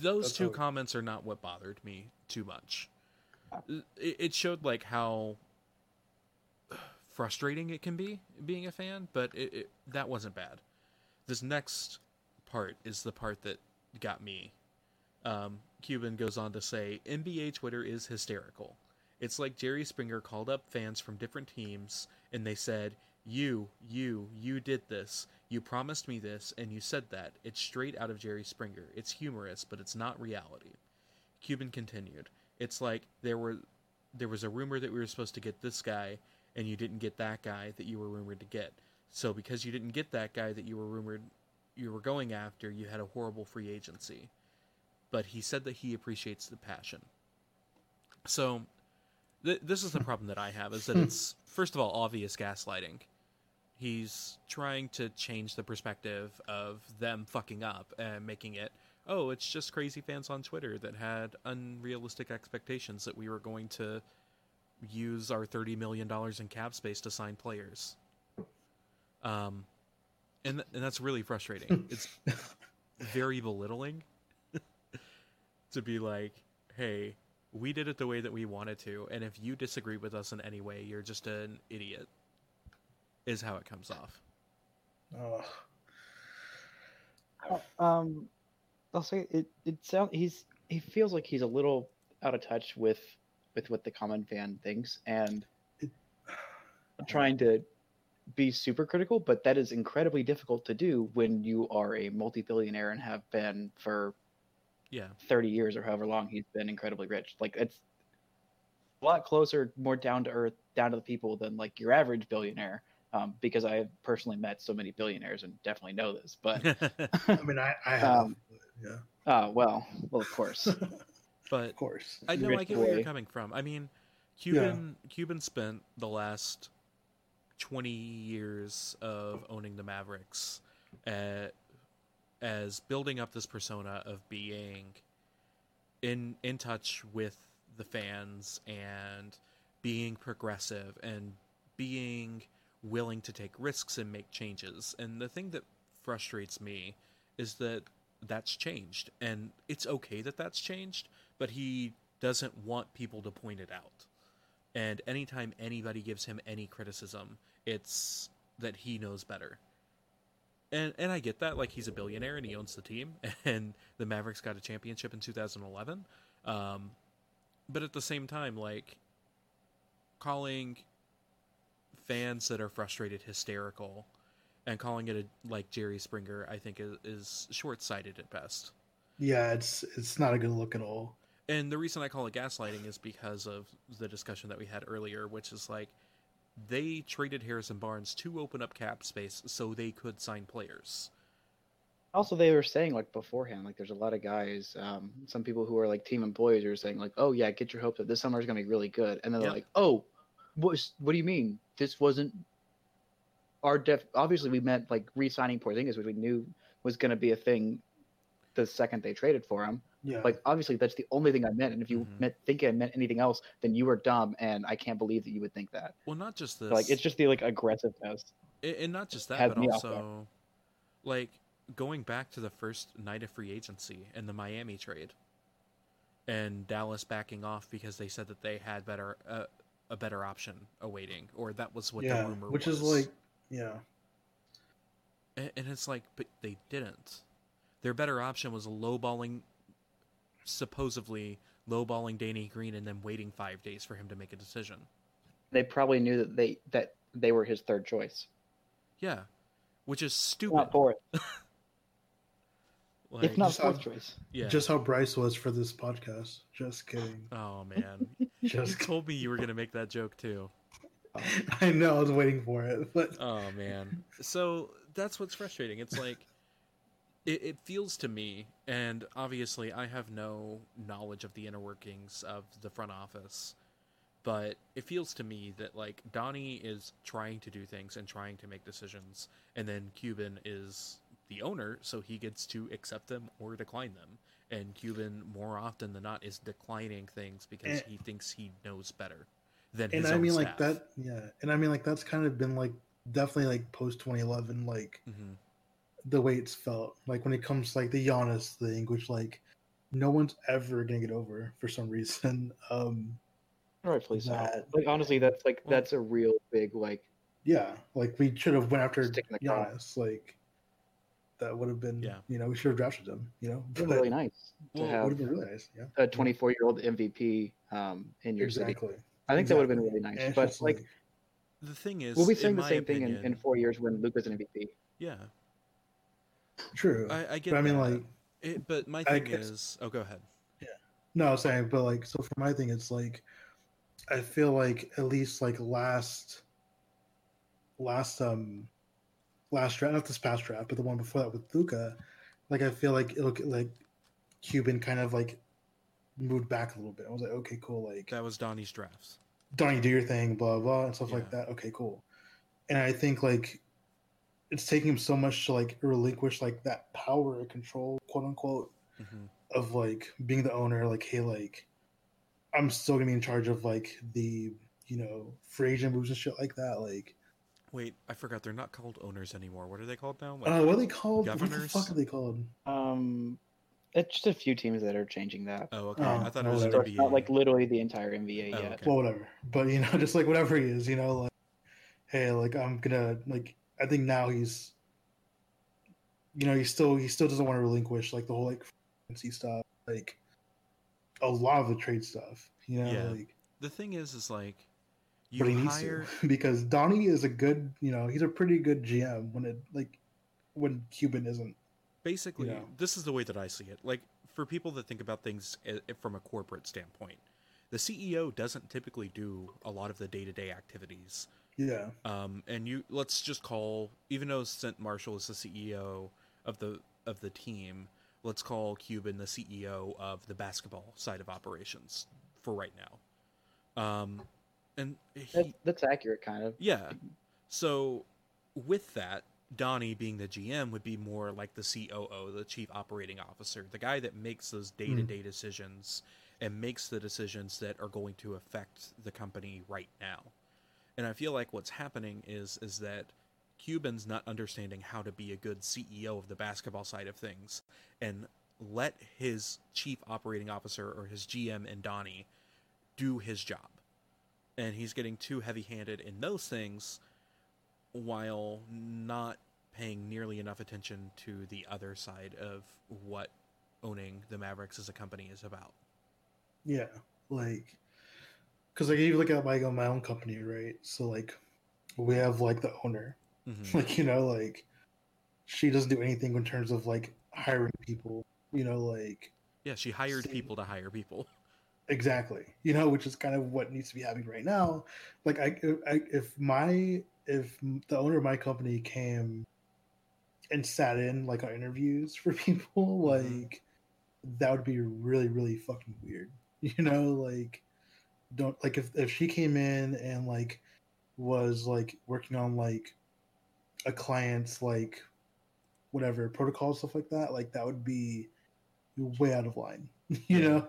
Speaker 2: Those
Speaker 3: That's
Speaker 2: two
Speaker 3: how-
Speaker 2: comments are not what bothered me too much. It, it showed like how frustrating it can be being a fan, but it, it, that wasn't bad. This next part is the part that got me. Um, Cuban goes on to say, NBA Twitter is hysterical. It's like Jerry Springer called up fans from different teams and they said, You, you, you did this. You promised me this and you said that. It's straight out of Jerry Springer. It's humorous, but it's not reality. Cuban continued, It's like there were there was a rumor that we were supposed to get this guy and you didn't get that guy that you were rumored to get. So because you didn't get that guy that you were rumored you were going after, you had a horrible free agency. But he said that he appreciates the passion. So th- this is the problem that I have is that it's first of all obvious gaslighting. He's trying to change the perspective of them fucking up and making it oh, it's just crazy fans on Twitter that had unrealistic expectations that we were going to use our $30 million in cap space to sign players. Um, and, th- and that's really frustrating. it's very belittling to be like, hey, we did it the way that we wanted to, and if you disagree with us in any way, you're just an idiot, is how it comes off.
Speaker 3: Oh,
Speaker 4: um I'll say it it sounds he's he feels like he's a little out of touch with with what the common fan thinks and
Speaker 3: It-
Speaker 4: trying to be super critical, but that is incredibly difficult to do when you are a multi-billionaire and have been for
Speaker 2: Yeah.
Speaker 4: 30 years or however long he's been incredibly rich. Like it's a lot closer, more down to earth, down to the people than like your average billionaire. Um, because I have personally met so many billionaires and definitely know this. But
Speaker 3: I mean, I, I have.
Speaker 4: Um,
Speaker 3: yeah,
Speaker 4: uh, well, well, of course.
Speaker 2: but
Speaker 3: of course.
Speaker 2: I know I get where you're coming from. I mean, Cuban Cuban spent the last twenty years of owning the Mavericks uh, as building up this persona of being in in touch with the fans and being progressive and being willing to take risks and make changes. And the thing that frustrates me is that that's changed and it's okay that that's changed, but he doesn't want people to point it out. And anytime anybody gives him any criticism, it's that he knows better. And and I get that like he's a billionaire and he owns the team and the Mavericks got a championship in 2011. Um but at the same time like calling fans that are frustrated hysterical and calling it a, like Jerry Springer I think is, is short-sighted at best.
Speaker 3: Yeah, it's it's not a good look at all.
Speaker 2: And the reason I call it gaslighting is because of the discussion that we had earlier, which is like they traded Harrison Barnes to open up cap space so they could sign players.
Speaker 4: also, they were saying like beforehand, like there's a lot of guys, um, some people who are like team employees are saying like, oh yeah, get your hopes up. This summer is gonna be really good, and then they're
Speaker 2: Yep.
Speaker 4: like, oh, what? What do you mean? This wasn't our def. Obviously, we meant like re-signing Porzingis, which we knew was gonna be a thing the second they traded for him.
Speaker 3: Yeah,
Speaker 4: Like obviously, that's the only thing I meant. And if you
Speaker 2: Mhm.
Speaker 4: meant think I meant anything else, then you were dumb, and I can't believe that you would think that.
Speaker 2: Well, not just this,
Speaker 4: Like it's just the like aggressiveness.
Speaker 2: A- and not just that, but also like going back to the first night of free agency and the Miami trade, and Dallas backing off because they said that they had better uh, a better option awaiting, or that was what
Speaker 3: yeah,
Speaker 2: the rumor
Speaker 3: which
Speaker 2: was.
Speaker 3: is like, yeah,
Speaker 2: and, and it's like, but they didn't. Their better option was a lowballing, supposedly lowballing Danny Green, and then waiting five days for him to make a decision.
Speaker 4: They probably knew that they that they were his third choice.
Speaker 2: Yeah, which is stupid.
Speaker 4: Not fourth.
Speaker 2: Like,
Speaker 4: if not
Speaker 3: just
Speaker 4: fourth
Speaker 3: have-
Speaker 4: choice.
Speaker 2: yeah.
Speaker 3: Just how Brice was for this podcast. Just kidding.
Speaker 2: oh man, you
Speaker 3: Just
Speaker 2: told me you were gonna make that joke too.
Speaker 3: I know I was waiting for it, but
Speaker 2: Oh man. So that's what's frustrating. It's like it, it feels to me, and obviously I have no knowledge of the inner workings of the front office, but it feels to me that like Donnie is trying to do things and trying to make decisions, and then Cuban is the owner, so he gets to accept them or decline them. And Cuban, more often than not, is declining things because
Speaker 3: And-
Speaker 2: he thinks he knows better than
Speaker 3: and I mean like that yeah. And I mean like that's kind of been like definitely like post twenty eleven, like
Speaker 2: Mhm.
Speaker 3: The way it's felt. Like when it comes to like the Giannis thing, which like no one's ever gonna get over for some reason. Um
Speaker 4: Rightfully so.
Speaker 3: That-
Speaker 4: Like honestly, that's like that's a real big like.
Speaker 3: yeah, like we should have went after
Speaker 4: Stick car.
Speaker 3: Giannis. Like that would have been
Speaker 2: Yeah.
Speaker 3: you know, we should have drafted him, you know.
Speaker 4: It's really nice to
Speaker 2: Well,
Speaker 3: would
Speaker 4: have
Speaker 3: have been really nice, yeah.
Speaker 4: a 24 year old MVP um, in your city.
Speaker 3: Exactly.
Speaker 4: I think that would have been really nice.
Speaker 3: it's
Speaker 4: But like,
Speaker 2: the thing is,
Speaker 4: we'll be saying the
Speaker 2: my
Speaker 4: same thing in, in four years when Luka's an MVP.
Speaker 2: Yeah,
Speaker 3: true.
Speaker 2: I, I get.
Speaker 3: but I mean
Speaker 2: that.
Speaker 3: like
Speaker 2: It, but my thing
Speaker 3: guess-
Speaker 2: is, oh, go ahead. Yeah.
Speaker 3: No, I was saying, but like, so for my thing, it's like, I feel like at least like last, last um, last draft, not this past draft, but the one before that with Luka, like I feel like it'll get, like Cuban kind of like moved back a little bit. I was like, okay, cool, like
Speaker 2: That was Donnie's drafts.
Speaker 3: Donnie, do your thing, blah blah, and stuff like that. Okay, cool. And I think like it's taking him so much to like relinquish like that power and control, quote unquote,
Speaker 2: hmm
Speaker 3: of like being the owner, like, hey, like, I'm still gonna be in charge of like the you know free agent moves and shit like that. Like,
Speaker 2: Wait, I forgot. They're not called owners anymore. What are they called now? Like,
Speaker 3: uh, what are they called? What the
Speaker 2: governors?
Speaker 3: fuck are they called?
Speaker 4: Um, it's just a few teams that are changing that.
Speaker 2: oh, okay.
Speaker 3: Oh,
Speaker 2: I thought it was
Speaker 4: So
Speaker 2: NBA.
Speaker 4: not like literally the entire NBA
Speaker 2: Oh,
Speaker 4: yet.
Speaker 2: okay.
Speaker 3: Well, whatever. But you know, just like whatever he is, you know, like, hey, like I'm gonna like. I think now he's, you know, he still he still doesn't want to relinquish like the whole like fancy stuff, like a lot of the trade stuff. You know,
Speaker 2: Yeah.
Speaker 3: like
Speaker 2: the thing is, is like you
Speaker 3: but
Speaker 2: hire.
Speaker 3: to because Donnie is a good, you know, he's a pretty good GM when it like when Cuban isn't.
Speaker 2: Basically,
Speaker 3: know.
Speaker 2: this is the way that I see it. Like for people that think about things i- i- from a corporate standpoint, the CEO doesn't typically do a lot of the day-to-day activities.
Speaker 3: Yeah,
Speaker 2: Um, and you let's just call even though Cynt Marshall is the CEO of the of the team, let's call Cuban the CEO of the basketball side of operations for right now. Um, and
Speaker 4: That,
Speaker 2: he,
Speaker 4: that's accurate, kind of.
Speaker 2: yeah, so with that, Donnie being the GM would be more like the COO, the chief operating officer, the guy that makes those day to day decisions and makes the decisions that are going to affect the company right now. And I feel like what's happening is is that Cuban's not understanding how to be a good CEO of the basketball side of things and let his chief operating officer or his GM and Donnie do his job. And he's getting too heavy-handed in those things while not paying nearly enough attention to the other side of what owning the Mavericks as a company is about.
Speaker 3: yeah, like because like you look at my my own company, right? So like we have like the owner,
Speaker 2: Mhm.
Speaker 3: like you know, like she doesn't do anything in terms of like hiring people. You know, like
Speaker 2: Yeah, she hired people to hire people.
Speaker 3: Exactly. You know, which is kind of what needs to be happening right now. Like, I, I if my if the owner of my company came and sat in like on interviews for people,
Speaker 2: Mhm.
Speaker 3: like that would be really really fucking weird. You know, like don't like if if she came in and like was like working on like a client's like whatever protocol stuff like that, like that would be way out of line. You
Speaker 2: Yeah.
Speaker 3: know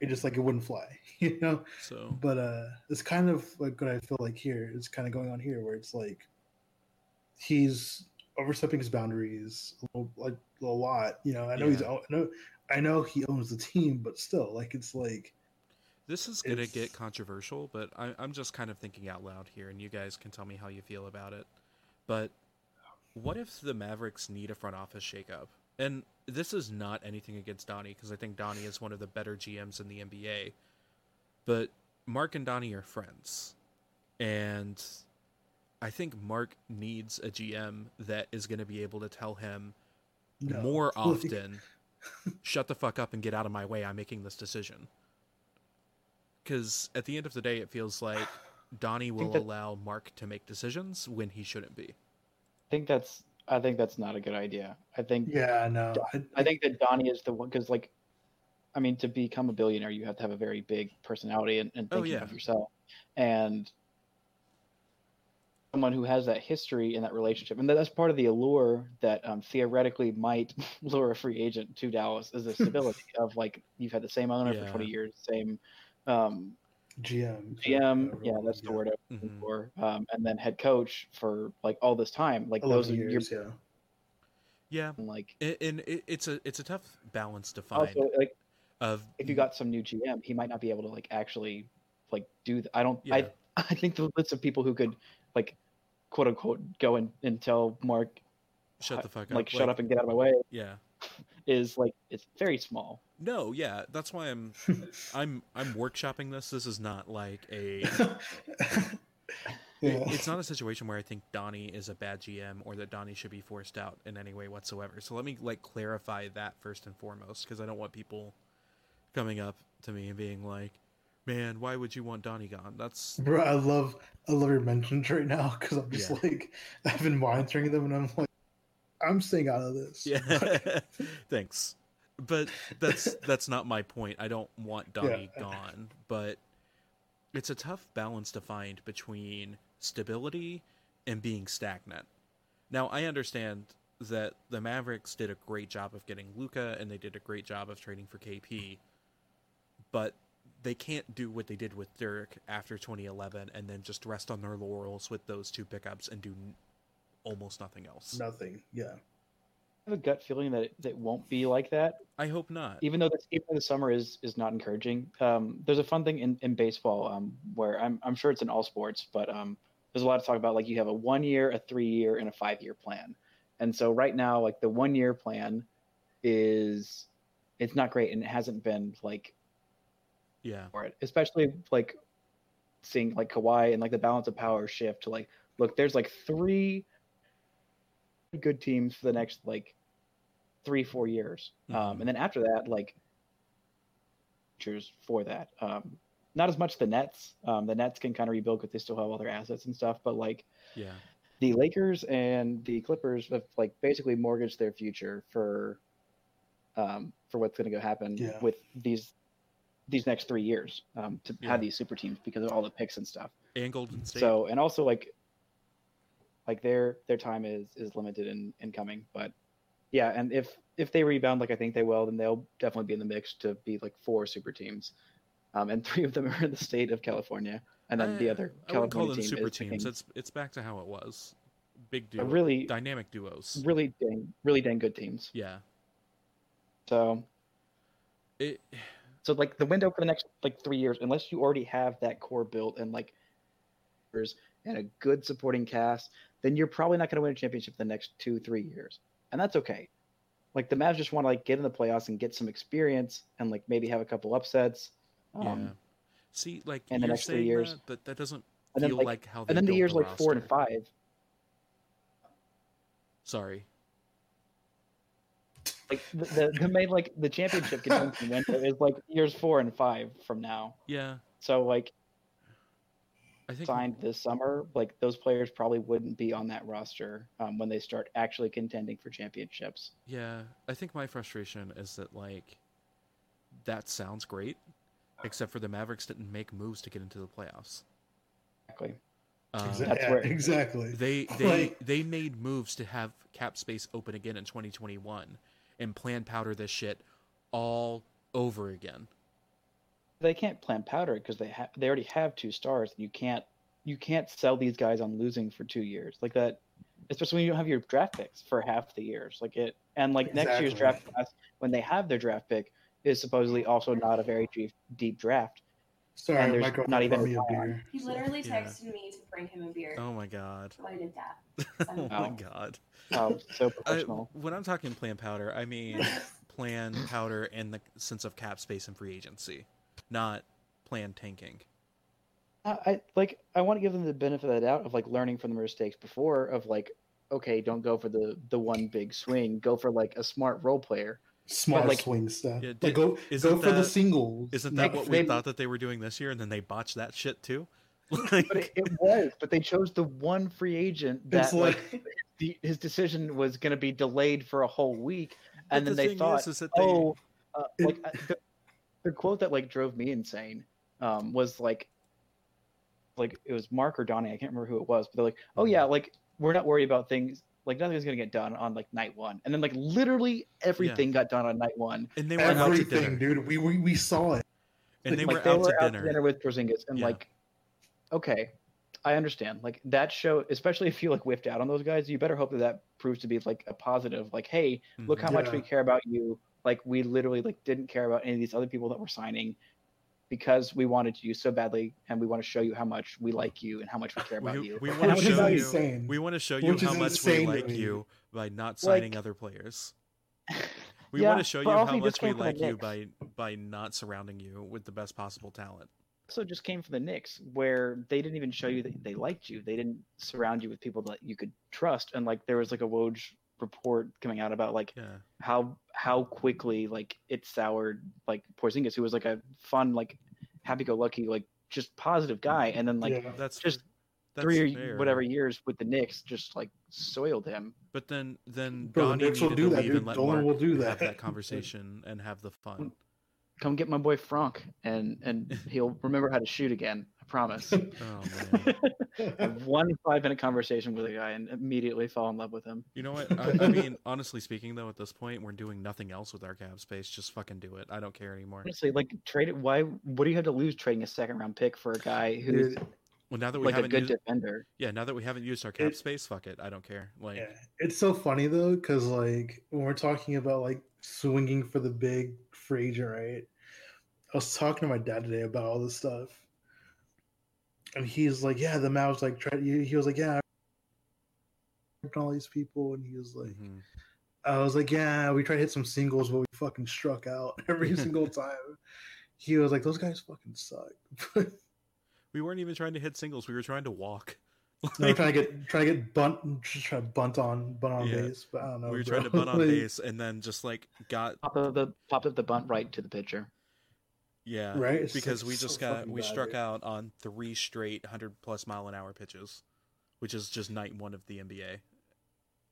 Speaker 3: it just like it wouldn't fly you know
Speaker 2: So
Speaker 3: but uh it's kind of like what i feel like here it's kind of going on here where it's like he's overstepping his boundaries a little, like a lot you know i know he's I know i know he owns the team but still like it's like
Speaker 2: this is gonna get controversial, but I, I'm just kind of thinking out loud here, and you guys can tell me how you feel about it. But what if the Mavericks need a front office shakeup? And this is not anything against Donnie, because I think Donnie is one of the better GMs in the NBA. But Mark and Donnie are friends. And I think Mark needs a GM that is going to be able to tell him
Speaker 3: No.
Speaker 2: more often shut the fuck up and get out of my way i'm making this decision because at the end of the day it feels like donnie will
Speaker 4: that-
Speaker 2: allow mark to make decisions when he shouldn't be
Speaker 4: I think that's I think that's not a good idea. I think
Speaker 3: Yeah, no. I,
Speaker 4: I think that Donnie is the one because like, I mean, to become a billionaire, you have to have a very big personality and, and
Speaker 2: Oh,
Speaker 4: thinking
Speaker 2: yeah.
Speaker 4: of yourself, and someone who has that history and that relationship, and that's part of the allure that um, theoretically might lure a free agent to Dallas is the stability of like you've had the same owner
Speaker 2: Yeah.
Speaker 4: for twenty years, same um,
Speaker 3: GM.
Speaker 4: GM,
Speaker 3: whatever,
Speaker 4: yeah, that's the word I'm looking
Speaker 2: Mhm.
Speaker 4: for, um, and then head coach for like all this time, like those
Speaker 3: Eleven
Speaker 4: are your
Speaker 3: years, yeah.
Speaker 2: yeah
Speaker 4: like.
Speaker 2: and, and it, it's a it's a tough balance to find
Speaker 4: Also, like
Speaker 2: of
Speaker 4: if you got some new GM, he might not be able to like actually like do. Th- I don't.
Speaker 2: Yeah.
Speaker 4: I I think the list of people who could like quote unquote go and, and tell Mark
Speaker 2: shut the fuck up
Speaker 4: like shut up and get out of my way
Speaker 2: yeah
Speaker 4: is like it's very small.
Speaker 2: No yeah that's why i'm i'm i'm workshopping this this is not like a
Speaker 3: yeah.
Speaker 2: It's not a situation where I think Donnie is a bad GM or that Donnie should be forced out in any way whatsoever. So let me like clarify that first and foremost because I don't want people coming up to me and being like, "Man, why would you want Donnie gone?" That's
Speaker 3: Bro, I love I love your mentions right now because I'm just
Speaker 2: Yeah.
Speaker 3: like I've been monitoring them and I'm like I'm staying out of this.
Speaker 2: yeah. Thanks. But that's that's not my point. I don't want Donnie
Speaker 3: Yeah.
Speaker 2: gone, but it's a tough balance to find between stability and being stagnant. Now, I understand that the Mavericks did a great job of getting Luka and they did a great job of trading for KP, but they can't do what they did with Dirk after 2011 and then just rest on their laurels with those two pickups and do n- almost nothing else.
Speaker 3: Nothing. Yeah.
Speaker 4: I have a gut feeling that it, that won't be like that.
Speaker 2: I hope not.
Speaker 4: Even though this even though the summer is is not encouraging. Um, there's a fun thing in, in baseball um, where I'm I'm sure it's in all sports, but um, there's a lot of talk about like you have a one year, a three year, and a five year plan. And so right now, like the one year plan is it's not great and it hasn't been like
Speaker 2: Yeah.
Speaker 4: for it, especially like seeing like Kawhi and like the balance of power shift to like, look, there's like three good teams for the next like three, four years. Um,
Speaker 2: Mhm.
Speaker 4: and then after that, like, choose for that. Um, not as much the Nets. Um, the Nets can kind of rebuild because they still have all their assets and stuff, but like
Speaker 2: Yeah.
Speaker 4: the Lakers and the Clippers have like basically mortgaged their future for um, for what's going to go happen
Speaker 3: Yeah.
Speaker 4: with these these next three years um, to
Speaker 2: Yeah.
Speaker 4: have these super teams because of all the picks and stuff.
Speaker 2: And Golden State.
Speaker 4: So and also like like their their time is is limited in in coming, but yeah, and if if they rebound like I think they will, then they'll definitely be in the mix to be like four super teams, um, and three of them are in the state of California, and then the
Speaker 2: I-
Speaker 4: other
Speaker 2: I wouldn't call them
Speaker 4: team
Speaker 2: super teams.
Speaker 4: picking
Speaker 2: It's it's back to how it was. Big duo,
Speaker 4: really
Speaker 2: dynamic duos.
Speaker 4: really dang really dang good teams.
Speaker 2: Yeah.
Speaker 4: So
Speaker 2: It
Speaker 4: So like the window for the next like three years, unless you already have that core built and like and a good supporting cast, then you're probably not going to win a championship the next two three years, and that's okay. Like the Mavs just want to like get in the playoffs and get some experience and like maybe have a couple upsets. Um,
Speaker 2: yeah. See, like
Speaker 4: in the next three years.
Speaker 2: that, but that doesn't
Speaker 4: And then,
Speaker 2: feel
Speaker 4: like-
Speaker 2: like, how they
Speaker 4: And then the years like four and five,
Speaker 2: Sorry.
Speaker 4: like the the, the main like the championship contention window is like years four and five from now.
Speaker 2: Yeah.
Speaker 4: So like
Speaker 2: think
Speaker 4: signed this summer, like those players probably wouldn't be on that roster um, when they start actually contending for championships.
Speaker 2: Yeah, I think my frustration is that like that sounds great, except for the Mavericks didn't make moves to get into the playoffs.
Speaker 4: Exactly.
Speaker 3: Exa-
Speaker 4: That's
Speaker 3: yeah,
Speaker 4: where-
Speaker 3: exactly.
Speaker 2: They they
Speaker 3: Like-
Speaker 2: they made moves to have cap space open again in 2021 and plan powder this shit all over again.
Speaker 4: They can't plan powder because they ha- they already have two stars. You can't you can't sell these guys on losing for two years like that, especially when you don't have your draft picks for half the years. Like it and like next year's draft class when they have their draft pick is supposedly also not a very deep, deep draft.
Speaker 3: Sorry,
Speaker 4: and there's
Speaker 3: my
Speaker 4: not even
Speaker 3: a
Speaker 4: a
Speaker 3: beer.
Speaker 5: He literally
Speaker 2: Yeah.
Speaker 5: texted me to bring him a beer.
Speaker 2: Oh my god.
Speaker 5: So I did that.
Speaker 2: oh my
Speaker 4: Oh.
Speaker 2: god.
Speaker 4: Um, so
Speaker 2: I,
Speaker 4: professional.
Speaker 2: when I'm talking plan powder, I mean plan powder in the sense of cap space and free agency, not plan tanking.
Speaker 4: I, I like I want to give them the benefit of the doubt of like learning from the mistakes before of like okay, don't go for the the one big swing. Go for like a smart role player.
Speaker 3: Smart
Speaker 4: like-
Speaker 3: swing stuff.
Speaker 2: Yeah,
Speaker 3: like
Speaker 2: did-
Speaker 3: go
Speaker 2: isn't
Speaker 3: go for the
Speaker 2: that-
Speaker 3: singles.
Speaker 2: Isn't
Speaker 3: not-
Speaker 2: that what we
Speaker 4: they-
Speaker 2: thought that they were doing this year, and then they botched that shit too? Like,
Speaker 4: But it, it was. But they chose the one free agent that
Speaker 3: It's
Speaker 4: like,
Speaker 3: like
Speaker 4: the, his decision was going to be delayed for a whole week, and then
Speaker 2: the
Speaker 4: they thought,
Speaker 2: is, is that they,
Speaker 4: oh, uh,
Speaker 3: It-
Speaker 4: like uh, the, the quote that like drove me insane um, was like, like it was Mark or Donnie, I can't remember who it was, but they're like, oh yeah, like we're not worried about things. Like nothing's gonna get done on like night one, and then like literally everything got done on night one.
Speaker 2: and they were out to
Speaker 3: everything,
Speaker 2: dinner,
Speaker 3: dude. We, we we saw it.
Speaker 2: and they
Speaker 4: like
Speaker 2: were
Speaker 4: they
Speaker 2: out
Speaker 4: were
Speaker 2: to
Speaker 4: out
Speaker 2: dinner.
Speaker 4: to dinner with Porzingis, and
Speaker 2: Yeah.
Speaker 4: like, okay, I understand. Like that show, especially if you like whiffed out on those guys, you better hope that that proves to be like a positive. Like, hey, look how much we care about you. Like we literally like didn't care about any of these other people that were signing because we wanted you so badly, and we want to show you how much we like you and how much we care about
Speaker 2: We,
Speaker 4: you.
Speaker 2: we want to show you.
Speaker 3: insane.
Speaker 2: We want to show you
Speaker 3: Which
Speaker 2: how
Speaker 3: is
Speaker 2: much we like you by not signing
Speaker 4: Like-
Speaker 2: other players. We
Speaker 4: Yeah,
Speaker 2: want to show you how much we
Speaker 4: came from the
Speaker 2: like you by by not surrounding you with the best possible talent.
Speaker 4: also just came from the Knicks, where they didn't even show you that they liked you. They didn't surround you with people that you could trust. And like there was like a Woj report coming out about like
Speaker 2: Yeah,
Speaker 4: how how quickly like it soured like Porzingis, who was like a fun like happy-go-lucky like just positive guy, and then like
Speaker 3: yeah.
Speaker 2: that's
Speaker 4: just
Speaker 2: that's
Speaker 4: three or
Speaker 2: fair.
Speaker 4: whatever years with the Knicks just like soiled him.
Speaker 2: But then then
Speaker 3: Bro, the
Speaker 2: Donnie
Speaker 3: Knicks will do
Speaker 2: to
Speaker 3: that,
Speaker 2: leave
Speaker 3: dude.
Speaker 2: and let
Speaker 3: Dolan
Speaker 2: Mark
Speaker 3: will do
Speaker 2: have
Speaker 3: that.
Speaker 2: that conversation and have the fun.
Speaker 4: Come get my boy Frank, and and he'll remember how to shoot again. I promise.
Speaker 2: Oh man.
Speaker 4: Have one five-minute conversation with a guy and immediately fall in love with him.
Speaker 2: You know what? I, I mean, honestly speaking, though, at this point, we're doing nothing else with our cap space. Just fucking do it. I don't care anymore.
Speaker 4: Honestly, like trade it. Why? What do you have to lose trading a second round pick for a guy who's
Speaker 3: Dude,
Speaker 2: Well, now that we
Speaker 4: like a
Speaker 2: haven't a
Speaker 4: good
Speaker 2: used,
Speaker 4: defender?
Speaker 2: yeah, now that we haven't used our cap
Speaker 3: It-
Speaker 2: space, fuck it. I don't care. Like,
Speaker 3: yeah. It's so funny though, because like when we're talking about like swinging for the big free agent, right? I was talking to my dad today about all this stuff, and he's like, "Yeah, the Mavs like try." He was like, "Yeah, all these people," and he was like,
Speaker 2: mhm.
Speaker 3: I was like, yeah, we tried to hit some singles, but we fucking struck out every single time. He was like, those guys fucking suck.
Speaker 2: we weren't even trying to hit singles. We were trying to walk.
Speaker 3: They're trying to get trying to get bunt, just trying to bunt on bunt on
Speaker 2: Yeah.
Speaker 3: base, but I don't know.
Speaker 2: we were
Speaker 3: bro.
Speaker 2: trying to bunt on base, and then just like got
Speaker 4: Pop up the popped up the bunt right to the pitcher.
Speaker 2: yeah,
Speaker 3: Right? It's
Speaker 2: because
Speaker 3: like
Speaker 2: we
Speaker 3: so
Speaker 2: just got we
Speaker 3: bad,
Speaker 2: struck
Speaker 3: dude.
Speaker 2: out on three straight hundred plus mile an hour pitches, which is just night one of the NBA.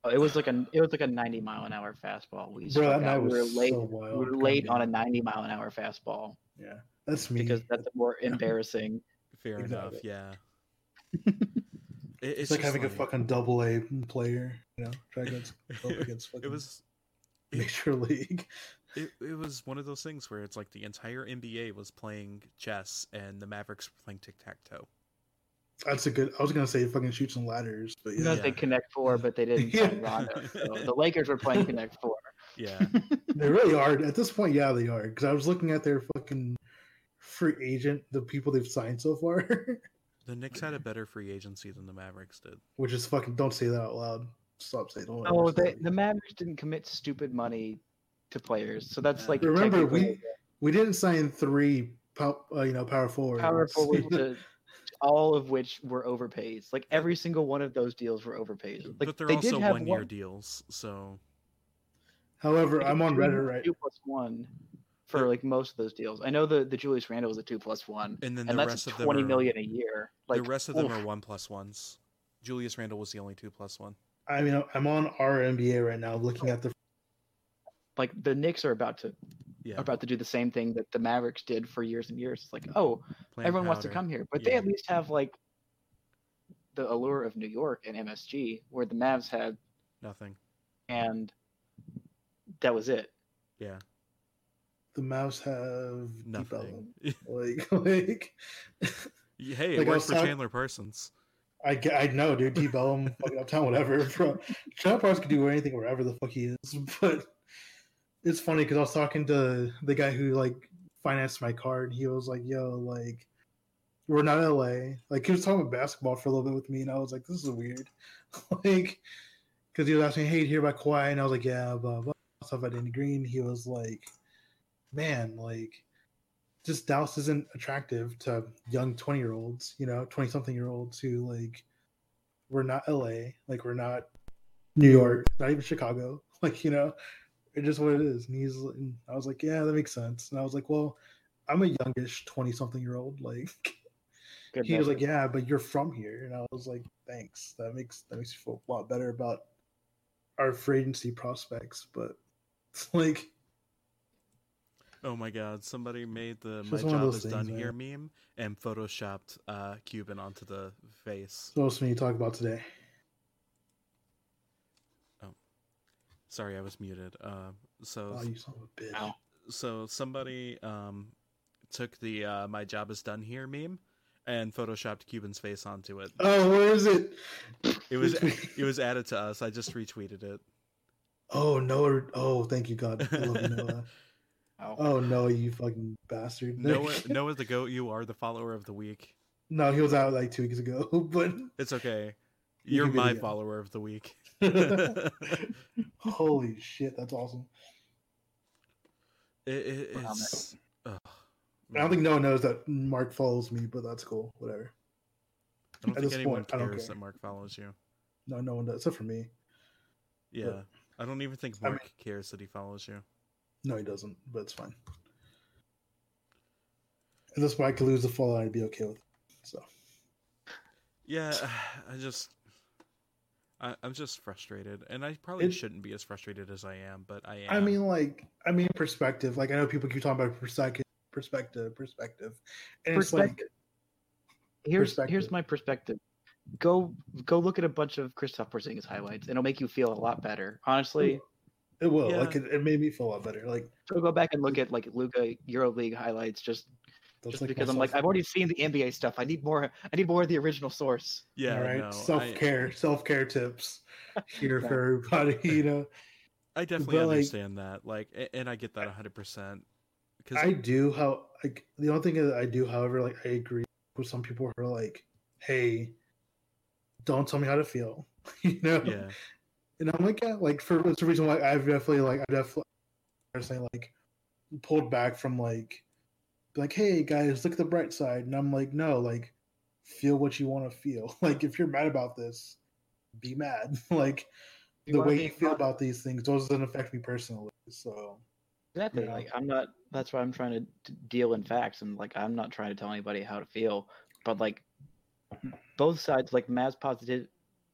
Speaker 4: Oh, It was like a it was like a ninety mile an hour fastball. We
Speaker 3: Bro, that night.
Speaker 4: We were late.
Speaker 3: so wild.
Speaker 4: we were late on a ninety mile an hour fastball
Speaker 3: Yeah, that's me.
Speaker 4: because that's more embarrassing.
Speaker 2: Fair enough, yeah. It-
Speaker 3: it's, like
Speaker 2: just
Speaker 3: having a fucking double A player, you know, try against go against fucking
Speaker 2: it was
Speaker 3: major league.
Speaker 2: it, it was one of those things where it's like the entire NBA was playing chess and the Mavericks were playing tic tac toe.
Speaker 3: That's a good. I was gonna say fucking shoot some ladders, but
Speaker 4: You
Speaker 3: yeah,
Speaker 4: know, they connect four, but they didn't
Speaker 3: Yeah.
Speaker 4: Rondo. So the Lakers were playing connect four.
Speaker 2: Yeah,
Speaker 3: They really are. At this point, yeah, they are. Because I was looking at their fucking free agent, the people they've signed so far,
Speaker 2: the Knicks had a better free agency than the Mavericks did.
Speaker 3: which is fucking. Don't say that out loud. Stop saying. Don't
Speaker 4: Oh, they, the Mavericks didn't commit stupid money to players, so that's like
Speaker 3: Remember, we we didn't sign three, pow, uh, you know, power forwards.
Speaker 4: power forwards to all of which were overpaid. Like every single one of those deals were overpaid. Like
Speaker 2: but they're
Speaker 4: they
Speaker 2: also
Speaker 4: did have
Speaker 2: one year
Speaker 4: one,
Speaker 2: deals, so
Speaker 3: However, I'm on Reddit right.
Speaker 4: Two plus one for like most of those deals. I know the the Julius Randle was a two plus one,
Speaker 2: and then
Speaker 4: and
Speaker 2: the
Speaker 4: that's
Speaker 2: rest of them
Speaker 4: twenty
Speaker 2: are,
Speaker 4: million a year. Like
Speaker 2: the rest of them
Speaker 4: oof.
Speaker 2: are one plus ones. Julius Randle was the only two plus one.
Speaker 3: I mean, I'm on r/NBA right now, looking at the.
Speaker 4: like the Knicks are about to
Speaker 2: Yeah,
Speaker 4: are about to do the same thing that the Mavericks did for years and years. It's like, oh,
Speaker 2: playing
Speaker 4: everyone wants to come here, but they at least have like the allure of New York and MSG, where the Mavs had,
Speaker 2: Nothing.
Speaker 4: and that was it.
Speaker 2: Yeah,
Speaker 3: The Mavs have
Speaker 2: nothing.
Speaker 3: Like, like.
Speaker 2: hey, it
Speaker 3: Like I
Speaker 2: worked for
Speaker 3: talk-
Speaker 2: Chandler Parsons.
Speaker 3: I, I know, dude. Deep Ellum, fucking uptown, whatever. Bro, Chandler Parsons can do anything wherever the fuck he is. But it's funny because I was talking to the guy who like financed my card. He was like, "Yo, like, we're not in LA." Like he was talking about basketball for a little bit with me, and I was like, "This is weird." like, because he was asking, "Hey, you hear about Kawhi?" And I was like, "Yeah, blah blah." Stuff about Danny Green. He was like, "Man, like." Just Dallas isn't attractive to young twenty year olds, you know, twenty something year olds who like we're not LA, like we're not New York, not even Chicago. Like you know, it's just what it is. And he's, and I was like, yeah, that makes sense. And I was like, well, I'm a youngish twenty something year old. Like
Speaker 4: Good
Speaker 3: he was like, yeah, but you're from here, and I was like, thanks. That makes that makes me feel a lot better about our free agency prospects. But it's like,
Speaker 2: Oh my god, somebody made the
Speaker 3: It's
Speaker 2: my
Speaker 3: just one of
Speaker 2: job
Speaker 3: those
Speaker 2: is done
Speaker 3: things,
Speaker 2: here meme and photoshopped uh Cuban onto the face.
Speaker 3: what else can you talk about today?
Speaker 2: Oh, sorry, I was muted. Um so
Speaker 3: Oh, you son of a bitch.
Speaker 2: So somebody um took the uh my job is done here meme and photoshopped Cuban's face onto it.
Speaker 3: Oh, where is it?
Speaker 2: It was it was added to us. I just retweeted it.
Speaker 3: Oh no! Oh, thank you, God. I love you, Noah.
Speaker 4: Ow.
Speaker 3: Oh no, you fucking bastard.
Speaker 2: Noah Noah the goat, you are the follower of the week.
Speaker 3: no, he was out like two weeks ago, but
Speaker 2: It's okay.
Speaker 3: You
Speaker 2: You're my
Speaker 3: again.
Speaker 2: follower of the week.
Speaker 3: holy shit, that's awesome.
Speaker 2: It, it, it's. ugh,
Speaker 3: I don't think no one knows that Mark follows me, but that's cool. Whatever.
Speaker 2: I don't
Speaker 3: at
Speaker 2: think
Speaker 3: this
Speaker 2: anyone
Speaker 3: point, I don't
Speaker 2: cares
Speaker 3: care.
Speaker 2: that Mark follows you.
Speaker 3: No, no one does, except for me.
Speaker 2: Yeah, I don't even think
Speaker 3: I
Speaker 2: Mark cares that he follows you.
Speaker 3: No, he doesn't, but it's fine. At this point, I could lose the follow, I'd be okay with it. So
Speaker 2: Yeah, I just. I, I'm just frustrated, and I probably
Speaker 3: It-
Speaker 2: shouldn't be as frustrated as I am, but I am.
Speaker 3: I mean, like, I mean, perspective. Like, I know people keep talking about perspective, perspective, perspective, and it's like,
Speaker 4: here's
Speaker 3: perspective.
Speaker 4: here's my perspective. Go go look at a bunch of Kristaps Porzingis highlights. It'll make you feel a lot better. Honestly,
Speaker 3: it will.
Speaker 2: Yeah.
Speaker 3: Like, it, it made me feel a lot better. Like,
Speaker 4: so go back and look at like Luka EuroLeague highlights just just
Speaker 3: like
Speaker 4: because I'm like I've already seen the NBA stuff. I need more. I need more of the original source.
Speaker 2: yeah,
Speaker 3: all right,
Speaker 2: no,
Speaker 3: self care, self care tips here
Speaker 4: Yeah.
Speaker 3: for everybody. You know,
Speaker 2: I definitely
Speaker 3: but, like-
Speaker 2: understand that. Like, and I get that 100. percent Because
Speaker 3: I do. How like the only thing that I do, however, like I agree with some people who are like, "Hey, don't tell me how to feel," you know.
Speaker 2: yeah,
Speaker 3: And I'm like, yeah, like for it's the reason why I've definitely like I definitely personally like pulled back from like like, hey guys, look at the bright side. And I'm like, no, like feel what you want to feel. Like if you're mad about this, be mad. like
Speaker 4: You
Speaker 3: the way you feel about these things doesn't affect me personally. So
Speaker 4: Exactly. Like I'm not. That's why I'm trying to deal in facts, and like I'm not trying to tell anybody how to feel. But like both sides, like mass positive,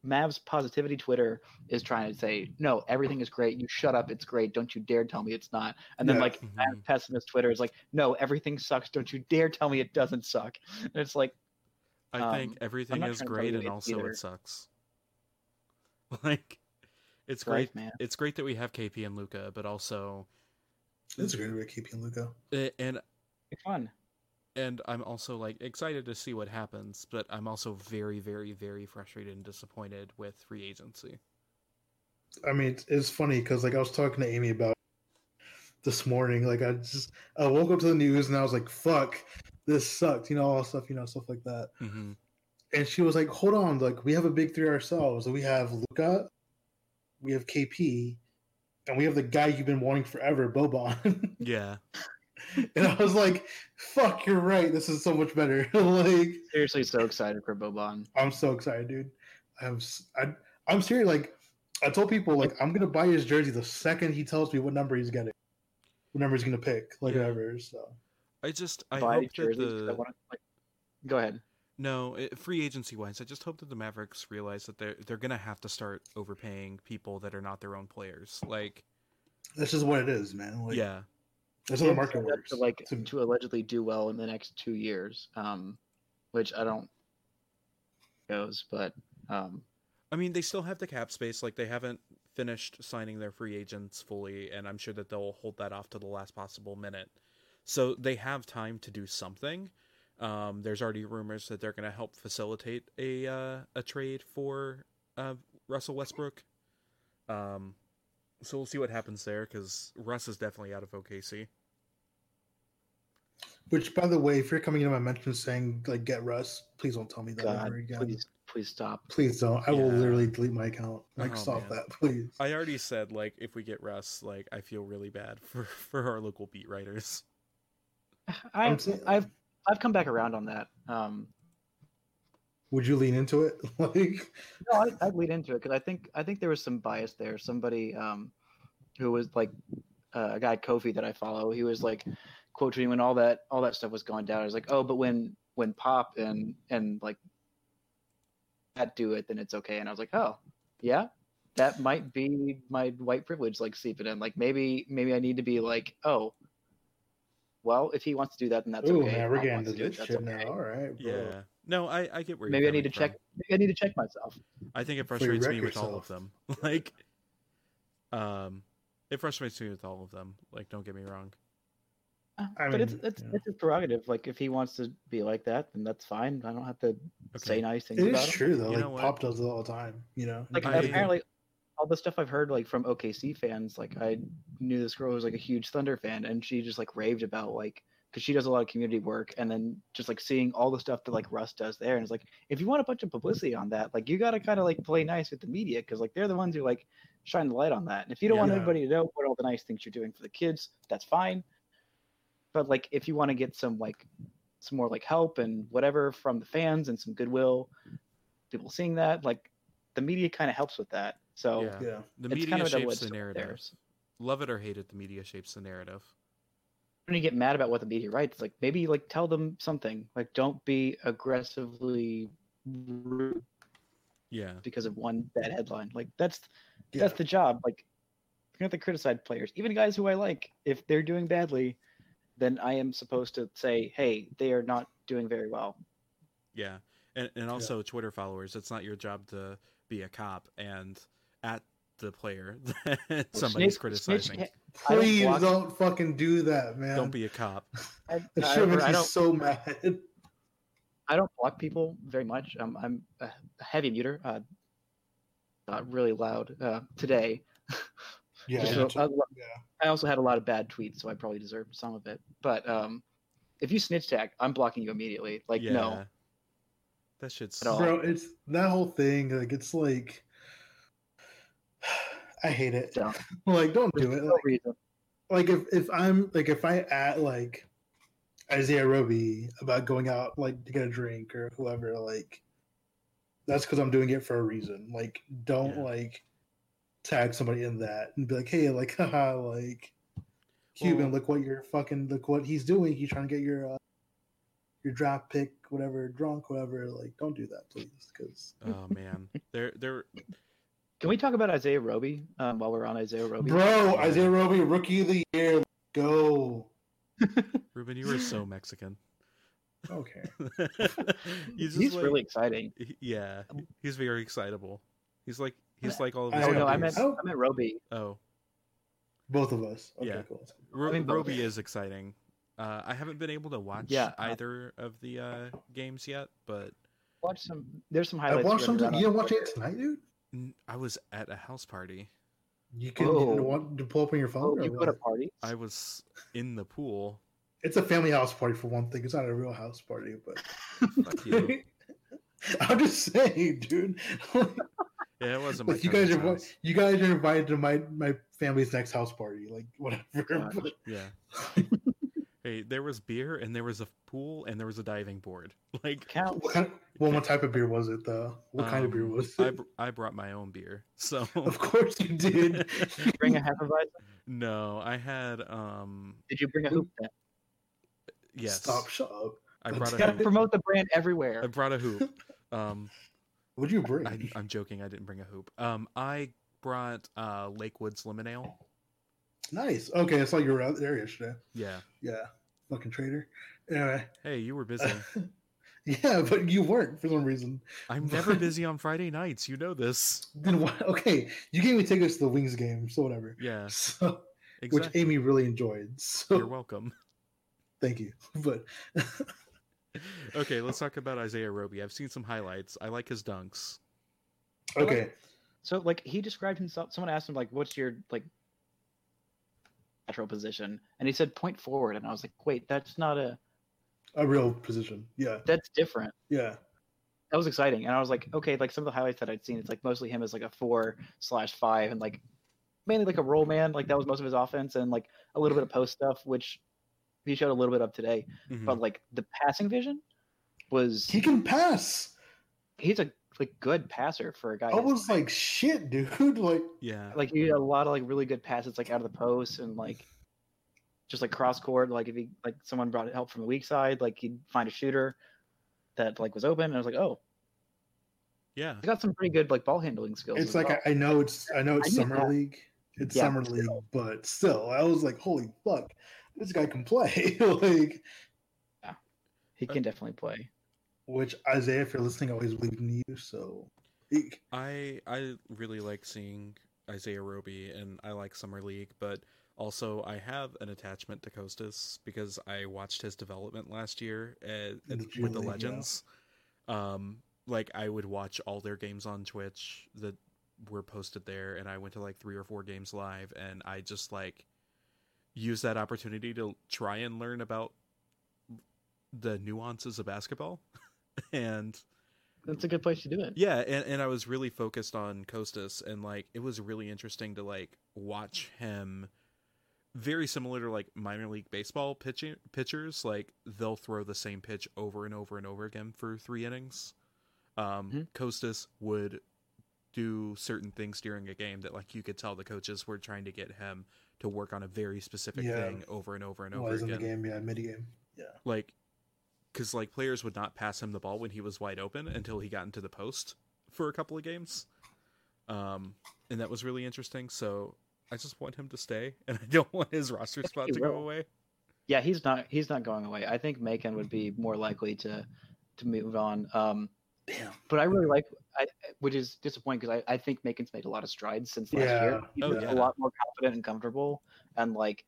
Speaker 4: Mavs positivity Twitter is trying to say no, everything is great. You shut up. It's great. Don't you dare tell me it's not. And then
Speaker 3: Yeah.
Speaker 4: like Mavs
Speaker 2: Mhm.
Speaker 4: pessimist Twitter is like no, everything sucks. Don't you dare tell me it doesn't suck. And it's like
Speaker 2: I
Speaker 4: Um,
Speaker 2: think everything is
Speaker 4: trying to tell
Speaker 2: great, and also
Speaker 4: either.
Speaker 2: it sucks. Like, it's
Speaker 4: it's life,
Speaker 2: great.
Speaker 4: man.
Speaker 2: It's great that we have KP and Luka, but also,
Speaker 3: it's a great way to keep you Luka.
Speaker 2: eh, and
Speaker 4: It's fun.
Speaker 2: And I'm also like excited to see what happens, but I'm also very, very, very frustrated and disappointed with free agency.
Speaker 3: I mean, it's, funny because like I was talking to Amy about this morning. Like I just I woke up to the news and I was like, "Fuck, this sucked," you know, all stuff, you know, stuff like that.
Speaker 2: hmm
Speaker 3: And she was like, "Hold on, like we have a big three ourselves. We have Luka, we have KP, and we have the guy you've been wanting forever, Boban."
Speaker 2: Yeah,
Speaker 3: and I was like, "Fuck, you're right. This is so much better." like
Speaker 4: Seriously, so excited for Boban.
Speaker 3: I'm so excited, dude. I'm I'm serious. Like I told people, like I'm gonna buy his jersey the second he tells me what number he's getting, what number he's gonna pick, like
Speaker 2: Yeah.
Speaker 3: whatever. So
Speaker 2: I just I
Speaker 4: Buy
Speaker 2: hope that
Speaker 4: jerseys 'cause I
Speaker 2: the
Speaker 4: wanna, like, go ahead.
Speaker 2: no it, free agency wise, I just hope that the Mavericks realize that they're they're gonna have to start overpaying people that are not their own players. Like,
Speaker 3: this is what it is, man. Like,
Speaker 2: yeah,
Speaker 3: that's how the market works.
Speaker 4: to like
Speaker 3: To-
Speaker 4: to allegedly do well in the next two years, um, which I don't goes, but um,
Speaker 2: I mean, they still have the cap space. Like, they haven't finished signing their free agents fully, and I'm sure that they'll hold that off to the last possible minute. So they have time to do something. Um, there's already rumors that they're going to help facilitate a uh, a trade for uh, Russell Westbrook. Um, so we'll see what happens there because Russ is definitely out of OKC.
Speaker 3: Which, by the way, if you're coming into my mentions saying like get Russ, please don't tell me that
Speaker 4: God,
Speaker 3: ever again.
Speaker 4: please, please stop.
Speaker 3: Please don't. I will literally delete my account. Like,
Speaker 2: Oh,
Speaker 3: stop
Speaker 2: man.
Speaker 3: that, please.
Speaker 2: I already said like if we get Russ, like I feel really bad for for our local beat writers.
Speaker 4: I,
Speaker 3: I'm saying-
Speaker 4: I've I've come back around on that. Um,
Speaker 3: Would you lean into it? like,
Speaker 4: No, I, I'd lead into it because I think I think there was some bias there. Somebody um, who was like uh, a guy Kofi that I follow. He was like quote tweeting when all that all that stuff was going down. I was like, oh, but when when Pop and and like that do it, then it's okay. And I was like, oh, yeah, that might be my white privilege like seeping in. Like maybe maybe I need to be like, oh, well, if he wants to do that, then that's
Speaker 3: ooh,
Speaker 4: okay.
Speaker 3: man, we're getting into
Speaker 4: to
Speaker 3: this shit
Speaker 4: okay.
Speaker 3: now. All right, bro.
Speaker 2: Yeah. No, I, I get where you're
Speaker 4: Maybe I need to
Speaker 2: coming
Speaker 4: check. Maybe I need to check myself.
Speaker 2: I think it frustrates
Speaker 3: wreck
Speaker 2: me with all of them. Like, um, it frustrates me with all of them. Like, don't get me wrong.
Speaker 4: Uh,
Speaker 3: I
Speaker 4: but it's
Speaker 3: mean,
Speaker 4: it's
Speaker 3: yeah.
Speaker 4: it's his prerogative. Like if he wants to be like that, then that's fine. I don't have to say nice things
Speaker 3: It
Speaker 4: about
Speaker 3: is
Speaker 4: him.
Speaker 3: true though.
Speaker 2: You
Speaker 3: like
Speaker 2: know what?
Speaker 3: Pop does it all the time. You know,
Speaker 4: Like
Speaker 2: I-
Speaker 4: apparently, all the stuff I've heard like from OKC fans, like I knew this girl who was like a huge Thunder fan, and she just like raved about like because she does a lot of community work, and then just like seeing all the stuff that like Russ does there, and it's like if you want a bunch of publicity on that, like you got to kind of like play nice with the media because like they're the ones who like shine the light on that, and if you don't want anybody to know what all the nice things you're doing for the kids, that's fine. But like if you want to get some like some more like help and whatever from the fans and some goodwill, people seeing that like the media kind of helps with that. So
Speaker 2: yeah.
Speaker 3: yeah.
Speaker 2: The media
Speaker 4: kind of
Speaker 2: shapes the narrative.
Speaker 4: there.
Speaker 2: Love it or hate it, the media shapes the narrative.
Speaker 4: When you get mad about what the media writes, like maybe like tell them something. Like don't be aggressively rude
Speaker 2: Yeah.
Speaker 4: because of one bad headline. Like that's
Speaker 3: Yeah.
Speaker 4: that's the job. Like you have to criticize players, even guys who I like. If they're doing badly, then I am supposed to say, hey, they are not doing very well.
Speaker 2: Yeah. And and also Twitter followers, it's not your job to be a cop and at the player that somebody's
Speaker 4: Snitch-
Speaker 2: criticizing.
Speaker 4: snitch- I don't
Speaker 3: Please don't fucking do that, man.
Speaker 2: Don't be a cop.
Speaker 4: I,
Speaker 3: That
Speaker 4: I-
Speaker 3: shit
Speaker 4: I
Speaker 3: me
Speaker 4: don't
Speaker 3: so mad.
Speaker 4: I don't block people very much. Um, I'm a a heavy muter. Uh, not really loud uh, today.
Speaker 3: Yeah,
Speaker 4: So,
Speaker 3: me
Speaker 4: uh,
Speaker 3: yeah.
Speaker 4: I also had a lot of bad tweets, so I probably deserved some of it. But um, if you snitch tag, I'm blocking you immediately. Like
Speaker 2: yeah.
Speaker 4: no,
Speaker 2: That shit's
Speaker 4: At
Speaker 3: bro. It's that whole thing. Like it's like, I hate it.
Speaker 4: don't.
Speaker 3: Like, don't do it.
Speaker 4: No
Speaker 3: Like,
Speaker 4: reason.
Speaker 3: like if if I'm like if I at like Isaiah Roby about going out like to get a drink or whoever, like that's because I'm doing it for a reason. Like, don't
Speaker 2: Yeah.
Speaker 3: like tag somebody in that and be like, hey, like, haha, like Cuban,
Speaker 2: Well-
Speaker 3: look what you're fucking look what he's doing. He's trying to get your uh, your draft pick, whatever, drunk, whatever. Like, don't do that, please, because
Speaker 2: Oh man. They're they're
Speaker 4: Can we talk about Isaiah Roby um, while we're on Isaiah Roby?
Speaker 3: bro, Isaiah Roby, rookie of the year, go.
Speaker 2: Ruben, you were so Mexican.
Speaker 3: Okay.
Speaker 2: he's just
Speaker 4: He's
Speaker 2: like-
Speaker 4: really exciting.
Speaker 2: he- yeah. He's very excitable. He's like he's like all of
Speaker 3: I
Speaker 2: his
Speaker 4: Oh
Speaker 3: know,
Speaker 4: no, I
Speaker 2: companies.
Speaker 4: meant I meant Roby.
Speaker 2: Oh.
Speaker 3: Both of us. Okay,
Speaker 2: Yeah.
Speaker 3: cool.
Speaker 2: Ro-
Speaker 4: I mean, both.
Speaker 2: Roby is exciting. Uh, I haven't been able to watch
Speaker 4: Yeah.
Speaker 2: either of the uh, games yet, but
Speaker 4: Watch some. There's some
Speaker 3: I
Speaker 4: highlights.
Speaker 3: watched
Speaker 4: running
Speaker 3: something. You didn't watch it tonight, dude.
Speaker 2: N- I was at a house party.
Speaker 3: You can
Speaker 4: Oh.
Speaker 3: you want to pull up on your phone.
Speaker 4: Oh,
Speaker 3: or
Speaker 4: you go to
Speaker 3: what?
Speaker 4: parties?
Speaker 2: I was in the pool.
Speaker 3: It's a family house party for one thing. It's not a real house party, but
Speaker 2: Fuck you.
Speaker 3: I'm just saying, dude.
Speaker 2: Yeah, it wasn't my
Speaker 3: like you guys
Speaker 2: cousin's
Speaker 3: are
Speaker 2: house.
Speaker 3: you guys are invited to my my family's next house party. Like whatever.
Speaker 4: Gosh.
Speaker 3: But-
Speaker 2: Yeah. hey, there was beer and there was a pool and there was a diving board. Like
Speaker 4: Count.
Speaker 3: what, kind of, well, what type of beer was it though? What kind of beer
Speaker 2: um,
Speaker 3: was
Speaker 2: I,
Speaker 3: it?
Speaker 2: br- I brought my own beer. So
Speaker 3: Of course you did.
Speaker 4: Bring a Hefeweizen.
Speaker 2: no, I had um
Speaker 4: Did you bring a hoop? Then?
Speaker 2: yes.
Speaker 3: Stop. Shut up.
Speaker 2: I brought a
Speaker 4: Gotta
Speaker 2: hoop.
Speaker 4: promote the brand everywhere.
Speaker 2: I brought a hoop. Um
Speaker 3: What'd you bring?
Speaker 2: I, I'm joking. I didn't bring a hoop. Um, I brought uh Lakewoods lemon ale.
Speaker 3: Nice. Okay, I saw you were out there yesterday.
Speaker 2: Yeah.
Speaker 3: Yeah. Fucking traitor. Anyway.
Speaker 2: Hey, you were busy.
Speaker 3: yeah, but you weren't for some reason.
Speaker 2: I'm never busy on Friday nights. You know this.
Speaker 3: Then why? Okay, you gave me tickets to the Wings game, so whatever.
Speaker 2: Yeah.
Speaker 3: So, which Amy really enjoyed. So
Speaker 2: You're welcome.
Speaker 3: thank you. But
Speaker 2: Okay, let's talk about Isaiah Roby. I've seen some highlights. I like his dunks.
Speaker 3: okay,
Speaker 4: So like he described himself. Someone asked him like, "What's your like natural position?" And he said point forward. And I was like, "Wait, that's not a.
Speaker 3: a real position. Yeah,
Speaker 4: That's different."
Speaker 3: yeah,
Speaker 4: That was exciting. And I was like, okay, like some of the highlights that I'd seen, it's like mostly him as like a four slash five, and like mainly like a roll man. Like that was most of his offense, and like a little bit of post stuff, which he showed a little bit of today.
Speaker 2: Mhm.
Speaker 4: But like the passing vision was
Speaker 3: he can pass.
Speaker 4: he's a like good passer for a guy.
Speaker 3: I was like, shit, dude. Like,
Speaker 2: Yeah.
Speaker 4: like he had a lot of like really good passes like out of the post and like just like cross court like if he like someone brought help from the weak side like he'd find a shooter that like was open and I was like oh
Speaker 2: Yeah.
Speaker 4: he's got some pretty good like ball handling skills
Speaker 3: it's like
Speaker 4: well.
Speaker 3: I, I know it's I know it's
Speaker 4: I
Speaker 3: summer
Speaker 4: that.
Speaker 3: league. It's
Speaker 4: Yeah,
Speaker 3: summer league,
Speaker 4: still.
Speaker 3: but still, I was like, holy fuck, this guy can play. like, yeah,
Speaker 4: he uh, can definitely play
Speaker 3: which Isaiah, if you're listening, I always believed in you. So,
Speaker 2: I I really like seeing Isaiah Roby and I like Summer League, but also I have an attachment to Kostas because I watched his development last year at,
Speaker 3: the
Speaker 2: at- with the
Speaker 3: League, yeah.
Speaker 2: Legends. Um, like I would watch all their games on Twitch that were posted there, and I went to like three or four games live, and I just like use that opportunity to try and learn about the nuances of basketball and
Speaker 4: that's a good place to do it
Speaker 2: yeah and, and i was really focused on kostas and like it was really interesting to like watch him very similar to like minor league baseball pitching pitchers like they'll throw the same pitch over and over and over again for three innings um
Speaker 4: Mhm.
Speaker 2: kostas would do certain things during a game that like you could tell the coaches were trying to get him to work on a very specific
Speaker 3: Yeah.
Speaker 2: thing over and over and over
Speaker 3: was in the game, yeah, mid game. Yeah.
Speaker 2: like because like players would not pass him the ball when he was wide open until he got into the post for a couple of games um and that was really interesting so i just want him to stay and i don't want his roster spot
Speaker 4: he
Speaker 2: to go away
Speaker 4: yeah he's not he's not going away I think Macon would be more likely to to move on um
Speaker 3: Damn.
Speaker 4: but I really like, I, which is disappointing because I, I think Macon's made a lot of strides since last
Speaker 3: Yeah.
Speaker 4: year. He's
Speaker 2: Oh,
Speaker 4: a lot more confident and comfortable, and like,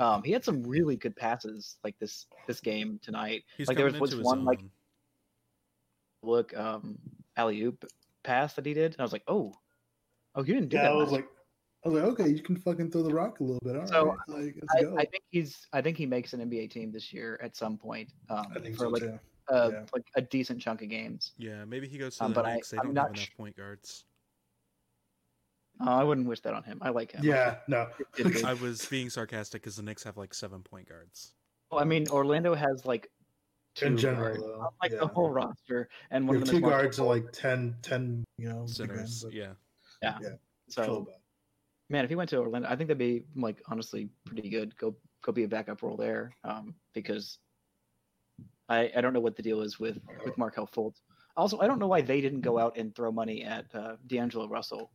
Speaker 4: um, he had some really good passes like this this game tonight.
Speaker 2: he's
Speaker 4: Like, there
Speaker 2: coming
Speaker 4: was one,
Speaker 2: own
Speaker 4: like- Look, um, alley oop pass that he did, and I was like, oh, oh, you didn't do
Speaker 3: Yeah,
Speaker 4: that.
Speaker 3: I was
Speaker 4: much.
Speaker 3: like, I was like, okay, you can fucking throw the rock a little bit. All right,
Speaker 4: So,
Speaker 3: like, let's
Speaker 4: I,
Speaker 3: go.
Speaker 4: I think he's, I think he makes an NBA team this year at some point. Um,
Speaker 3: I think
Speaker 4: for
Speaker 3: so
Speaker 4: like
Speaker 3: too.
Speaker 4: uh,
Speaker 3: yeah.
Speaker 4: like a decent chunk of games.
Speaker 2: yeah maybe he goes to
Speaker 4: Um,
Speaker 2: the
Speaker 4: but I-
Speaker 2: Knicks. they
Speaker 4: I'm
Speaker 2: don't
Speaker 4: not
Speaker 2: have enough point guards
Speaker 4: Uh, I wouldn't wish that on him. I like him.
Speaker 3: Yeah, no.
Speaker 2: I was being sarcastic because the Knicks have like seven point guards
Speaker 4: Well, I mean, Orlando has like two
Speaker 3: In general,
Speaker 4: guards,
Speaker 3: though,
Speaker 4: like
Speaker 3: yeah.
Speaker 4: the whole roster, and one of them
Speaker 3: two guards are like 10, 10 you know, big
Speaker 2: centers
Speaker 3: but
Speaker 2: yeah
Speaker 3: it's still
Speaker 4: So,
Speaker 3: bad.
Speaker 4: man, if he went to Orlando, I think that'd be like honestly pretty good. Go go be a backup role there, um, because I I don't know what the deal is with with Markelle Fultz. Also, I don't know why they didn't go out and throw money at uh, D'Angelo Russell.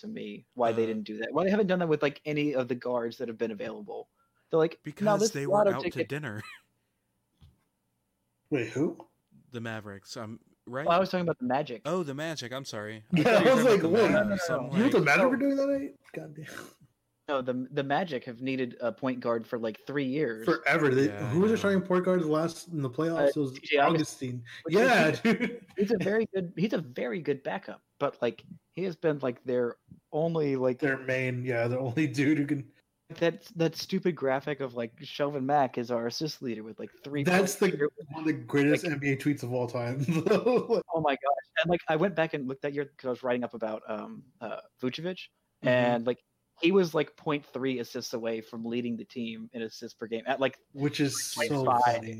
Speaker 4: To me, why they
Speaker 2: Uh,
Speaker 4: didn't do that? Why they haven't done that with like any of the guards that have been available? They're like
Speaker 2: because
Speaker 4: this
Speaker 2: they were
Speaker 4: lotto
Speaker 2: out to dinner
Speaker 3: Wait, who?
Speaker 2: the mavericks um right
Speaker 4: Well, I was talking about the Magic.
Speaker 2: oh the magic i'm sorry
Speaker 3: Yeah,
Speaker 2: you
Speaker 3: I was like,
Speaker 2: about
Speaker 3: whoa,
Speaker 2: the
Speaker 3: no, no,
Speaker 4: no, no.
Speaker 3: You know what the Magic
Speaker 4: so-
Speaker 3: were doing that night? God damn.
Speaker 4: No, the the Magic have needed a point guard for like three years.
Speaker 3: Forever. They,
Speaker 2: Yeah,
Speaker 3: who was their
Speaker 2: know.
Speaker 3: starting point guard last in the playoffs? it was
Speaker 4: DJ Augustin. Which is-
Speaker 3: Yeah, dude.
Speaker 4: he's a very good he's a very good backup but like he has been like their only like
Speaker 3: Their main, yeah, the only dude who can.
Speaker 4: that that stupid graphic of like Shelvin Mack is our assist leader with like three
Speaker 3: That's
Speaker 4: points.
Speaker 3: the one of the greatest NBA tweets of all time.
Speaker 4: Oh my gosh and like I went back and looked at your because I was writing up about um uh Vucevic
Speaker 3: Mhm.
Speaker 4: and like he was like 0.3 assists away from leading the team in assists per game at like
Speaker 3: which is
Speaker 4: Like
Speaker 3: so
Speaker 4: five.
Speaker 3: funny.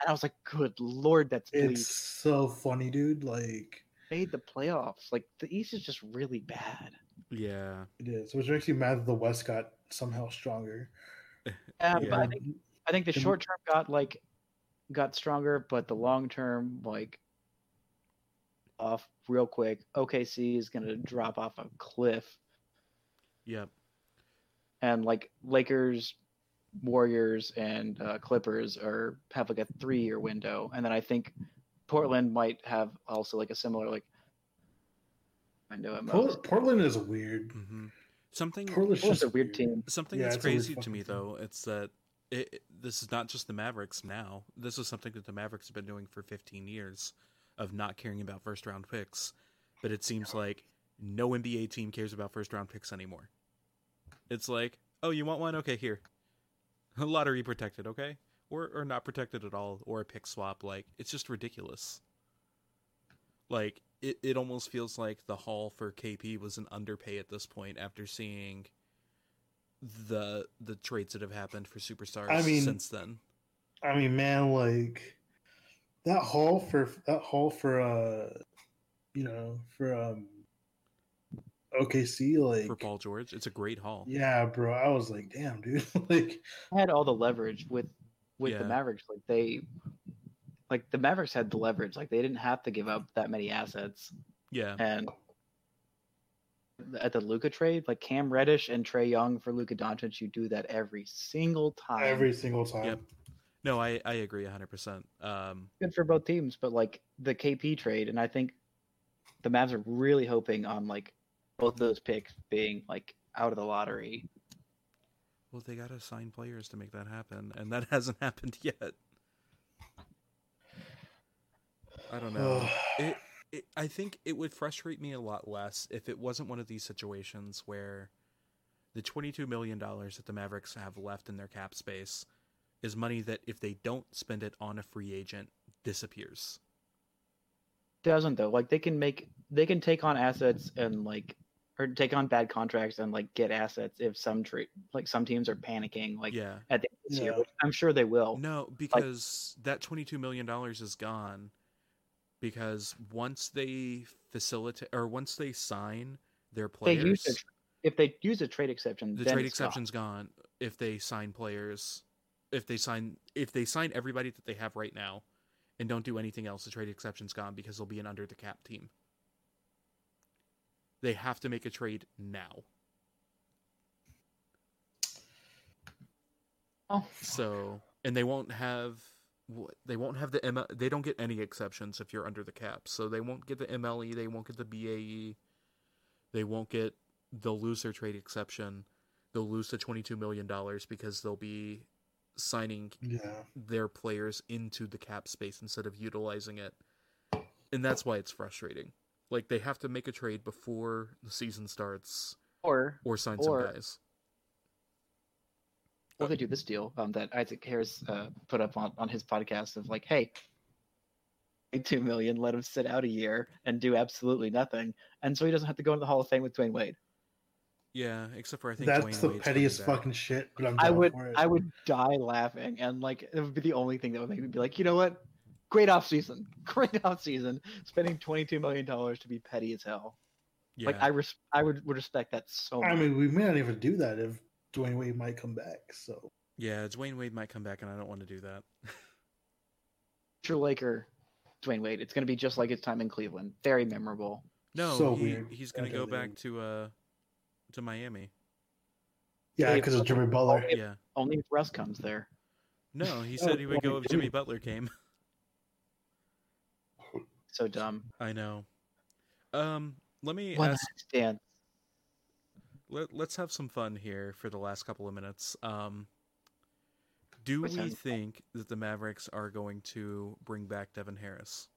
Speaker 4: and I was like good lord that's
Speaker 3: It's
Speaker 4: bleak
Speaker 3: so funny, dude. Like
Speaker 4: made the playoffs like the East is just really bad
Speaker 2: yeah
Speaker 3: it is, which makes you mad that the West got somehow stronger.
Speaker 4: yeah,
Speaker 2: Yeah.
Speaker 4: but I think I think the
Speaker 3: The-
Speaker 4: short term got like got stronger, but the long term like off real quick. OKC is gonna drop off a cliff,
Speaker 2: yep
Speaker 4: and like Lakers, Warriors, and uh, Clippers are have like a three year window, and then I think Portland might have also like a similar like window at most.
Speaker 3: Portland, Portland is weird.
Speaker 2: hmm something
Speaker 3: Portland's
Speaker 4: Portland's
Speaker 3: just
Speaker 4: a weird team.
Speaker 2: Something
Speaker 3: Yeah,
Speaker 2: that's
Speaker 3: it's a weird
Speaker 2: crazy to me
Speaker 3: team.
Speaker 2: though, it's that it, it- this is not just the Mavericks now. This is something that the Mavericks have been doing for 15 years of not caring about first round picks. But it seems like no NBA team cares about first round picks anymore. It's like, oh, you want one? Okay, here. Lottery protected, okay? Or or not protected at all, or a pick swap. Like it's just ridiculous. Like it, it almost feels like the haul for KP was an underpay at this point after seeing the the trades that have happened for superstars
Speaker 3: I mean-
Speaker 2: since then.
Speaker 3: I mean, man, like that haul for that haul for uh you know for um OKC like
Speaker 2: for Paul George. It's a great haul.
Speaker 3: yeah bro I was like damn dude like I
Speaker 4: had all the leverage with with the Mavericks. Like they, like the Mavericks had the leverage. Like they didn't have to give up that many assets.
Speaker 2: Yeah.
Speaker 4: And at the Luka trade, like Cam Reddish and Trae Young for Luka Doncic, you do that every single time.
Speaker 3: every single time
Speaker 2: Yep. No, I I agree 100%. Um
Speaker 4: good for both teams, but like the KP trade, and I think the Mavs are really hoping on like both those picks being like out of the lottery.
Speaker 2: well they got to sign players to make that happen and that hasn't happened yet. I don't know. it, it I think it would frustrate me a lot less if it wasn't one of these situations where the 22 million dollars that the Mavericks have left in their cap space is money that if they don't spend it on a free agent disappears.
Speaker 4: doesn't though. Like they can make they can take on assets and like or take on bad contracts and like get assets if some trade like some teams are panicking like
Speaker 2: yeah.
Speaker 4: at the end of this year, which I'm sure they will.
Speaker 2: No, because that 22 million dollars is gone because once they facilitate or once they sign their
Speaker 4: They
Speaker 2: players
Speaker 4: use the, tr- if they use a trade exception,
Speaker 2: the
Speaker 4: then
Speaker 2: trade
Speaker 4: it's gone.
Speaker 2: exception's gone if they sign players if they sign if they sign everybody that they have right now and don't do anything else the trade exception's gone because they'll be an under the cap team they have to make a trade now.
Speaker 4: Oh,
Speaker 2: so and they won't have what they won't have the ML, they don't get any exceptions if you're under the cap. So they won't get the MLE they won't get the BAE they won't get they'll lose their trade exception. They'll lose the 22 million dollars because they'll be signing
Speaker 3: yeah.
Speaker 2: their players into the cap space instead of utilizing it. And that's why it's frustrating like they have to make a trade before the season starts
Speaker 4: or
Speaker 2: or sign
Speaker 4: Or-
Speaker 2: some guys
Speaker 4: or they do this deal um, that Isaac Harris uh, put up on, on his podcast of like, hey, two million, let him sit out a year and do absolutely nothing, and so he doesn't have to go into the Hall of Fame with Dwyane Wade.
Speaker 2: yeah except for i think
Speaker 3: that's
Speaker 2: Dwayne
Speaker 3: the
Speaker 2: Wade's
Speaker 3: pettiest fucking shit but I'm
Speaker 4: I would
Speaker 3: for it.
Speaker 4: I would die laughing, and like it would be the only thing that would make me be like, you know what? Great off season, great off season. Spending twenty two million dollars to be petty as hell.
Speaker 2: yeah
Speaker 4: Like I res- I would would respect that so much.
Speaker 3: I mean we may not even do that if Dwyane Wade might come back so
Speaker 2: yeah Dwyane Wade might come back and i don't want to do that
Speaker 4: Future Laker, Dwyane Wade. It's gonna be just like his time in Cleveland. Very memorable.
Speaker 2: No,
Speaker 3: So
Speaker 2: he,
Speaker 3: weird.
Speaker 2: he's gonna go
Speaker 3: then.
Speaker 2: back to uh to Miami.
Speaker 3: yeah because of Jimmy Butler
Speaker 4: If-
Speaker 2: Yeah.
Speaker 4: Only if Russ comes there.
Speaker 2: No, he said he would go if Jimmy
Speaker 3: Jimmy-
Speaker 2: Butler came.
Speaker 4: So dumb.
Speaker 2: I know. Um, let me
Speaker 4: One
Speaker 2: ask.
Speaker 4: night stand.
Speaker 2: Let, let's have some fun here for the last couple of minutes. Um, do
Speaker 4: Which
Speaker 2: we
Speaker 4: sounds-
Speaker 2: think that the Mavericks are going to bring back Devin Harris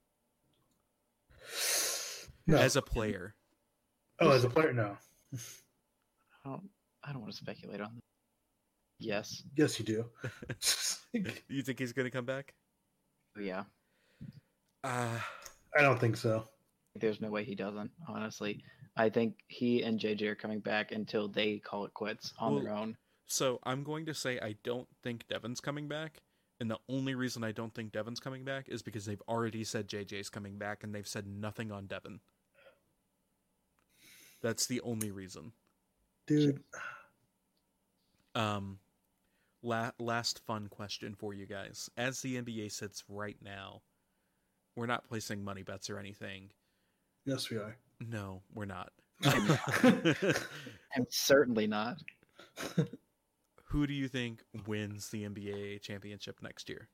Speaker 3: no
Speaker 2: as a player?
Speaker 3: oh as a player no
Speaker 4: I don't. I don't want to speculate on that. Yes.
Speaker 3: yes you do
Speaker 2: you think he's going to come back?
Speaker 4: Yeah.
Speaker 2: Uh,
Speaker 3: I don't think so
Speaker 4: There's no way he doesn't. Honestly, I think he and JJ are coming back until they call it quits on their own.
Speaker 2: So I'm going to say I don't think Devin's coming back. And the only reason I don't think Devin's coming back is because they've already said JJ's coming back and they've said nothing on Devin. That's the only reason.
Speaker 3: dude
Speaker 2: Um la- last fun question for you guys. As the NBA sits right now, we're not placing money bets or anything.
Speaker 3: yes we are
Speaker 2: No, we're not.
Speaker 4: I'm certainly not.
Speaker 2: Who do you think wins the NBA championship next year?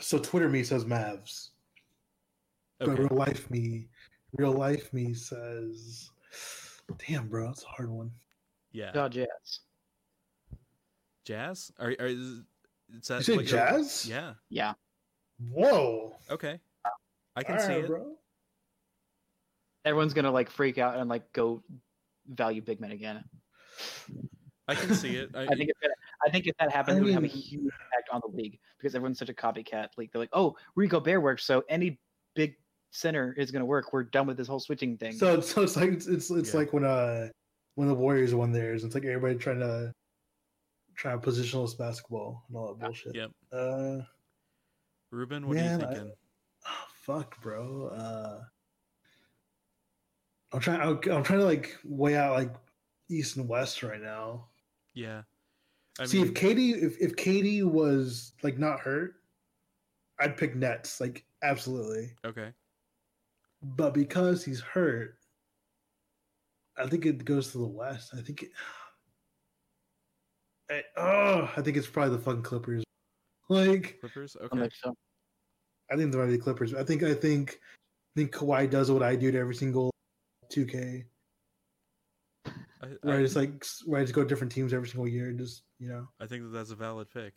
Speaker 3: so Twitter me says Mavs but real life me real life me says damn bro it's a hard one
Speaker 2: Yeah.
Speaker 4: God, yes.
Speaker 2: Jazz? Are, are is, is that
Speaker 3: You say
Speaker 2: what you're-
Speaker 3: Jazz?
Speaker 2: Yeah.
Speaker 4: Yeah.
Speaker 3: Whoa
Speaker 2: Okay. I can
Speaker 3: All
Speaker 2: see
Speaker 3: right,
Speaker 2: it.
Speaker 3: bro
Speaker 4: Everyone's gonna like freak out and like go value big men again.
Speaker 2: I can see it. I,
Speaker 4: I think if that, I think if that happens,
Speaker 3: I
Speaker 4: it would have a
Speaker 3: mean-
Speaker 4: huge impact on the league because everyone's such a copycat league. They're like, oh, Gobert works, so any big center is gonna work. We're done with this whole switching thing.
Speaker 3: So, so it's like it's it's, it's
Speaker 2: Yeah.
Speaker 3: like when uh when the Warriors won theirs. It's like everybody trying to trying to positionless basketball and all that bullshit.
Speaker 2: Yep.
Speaker 3: Uh,
Speaker 2: Ruben, what
Speaker 3: Man,
Speaker 2: are you thinking?
Speaker 3: Oh, fuck, bro. Uh, I'm trying. I'm, trying to like weigh out like East and West right now.
Speaker 2: Yeah. I
Speaker 3: See,
Speaker 2: mean,
Speaker 3: if KD, if if KD was like not hurt, I'd pick Nets. Like absolutely.
Speaker 2: okay.
Speaker 3: But because he's hurt, I think it goes to the West. I think it. I, oh, I think it's probably the fucking Clippers. Like,
Speaker 2: Clippers?
Speaker 4: I think so.
Speaker 3: I think they're the Clippers. I think I think I think Kawhi does what I do to every single 2K,
Speaker 2: I,
Speaker 3: where I
Speaker 2: I,
Speaker 3: just like where I just go to different teams every single year, and just you know,
Speaker 2: I think that that's a valid pick.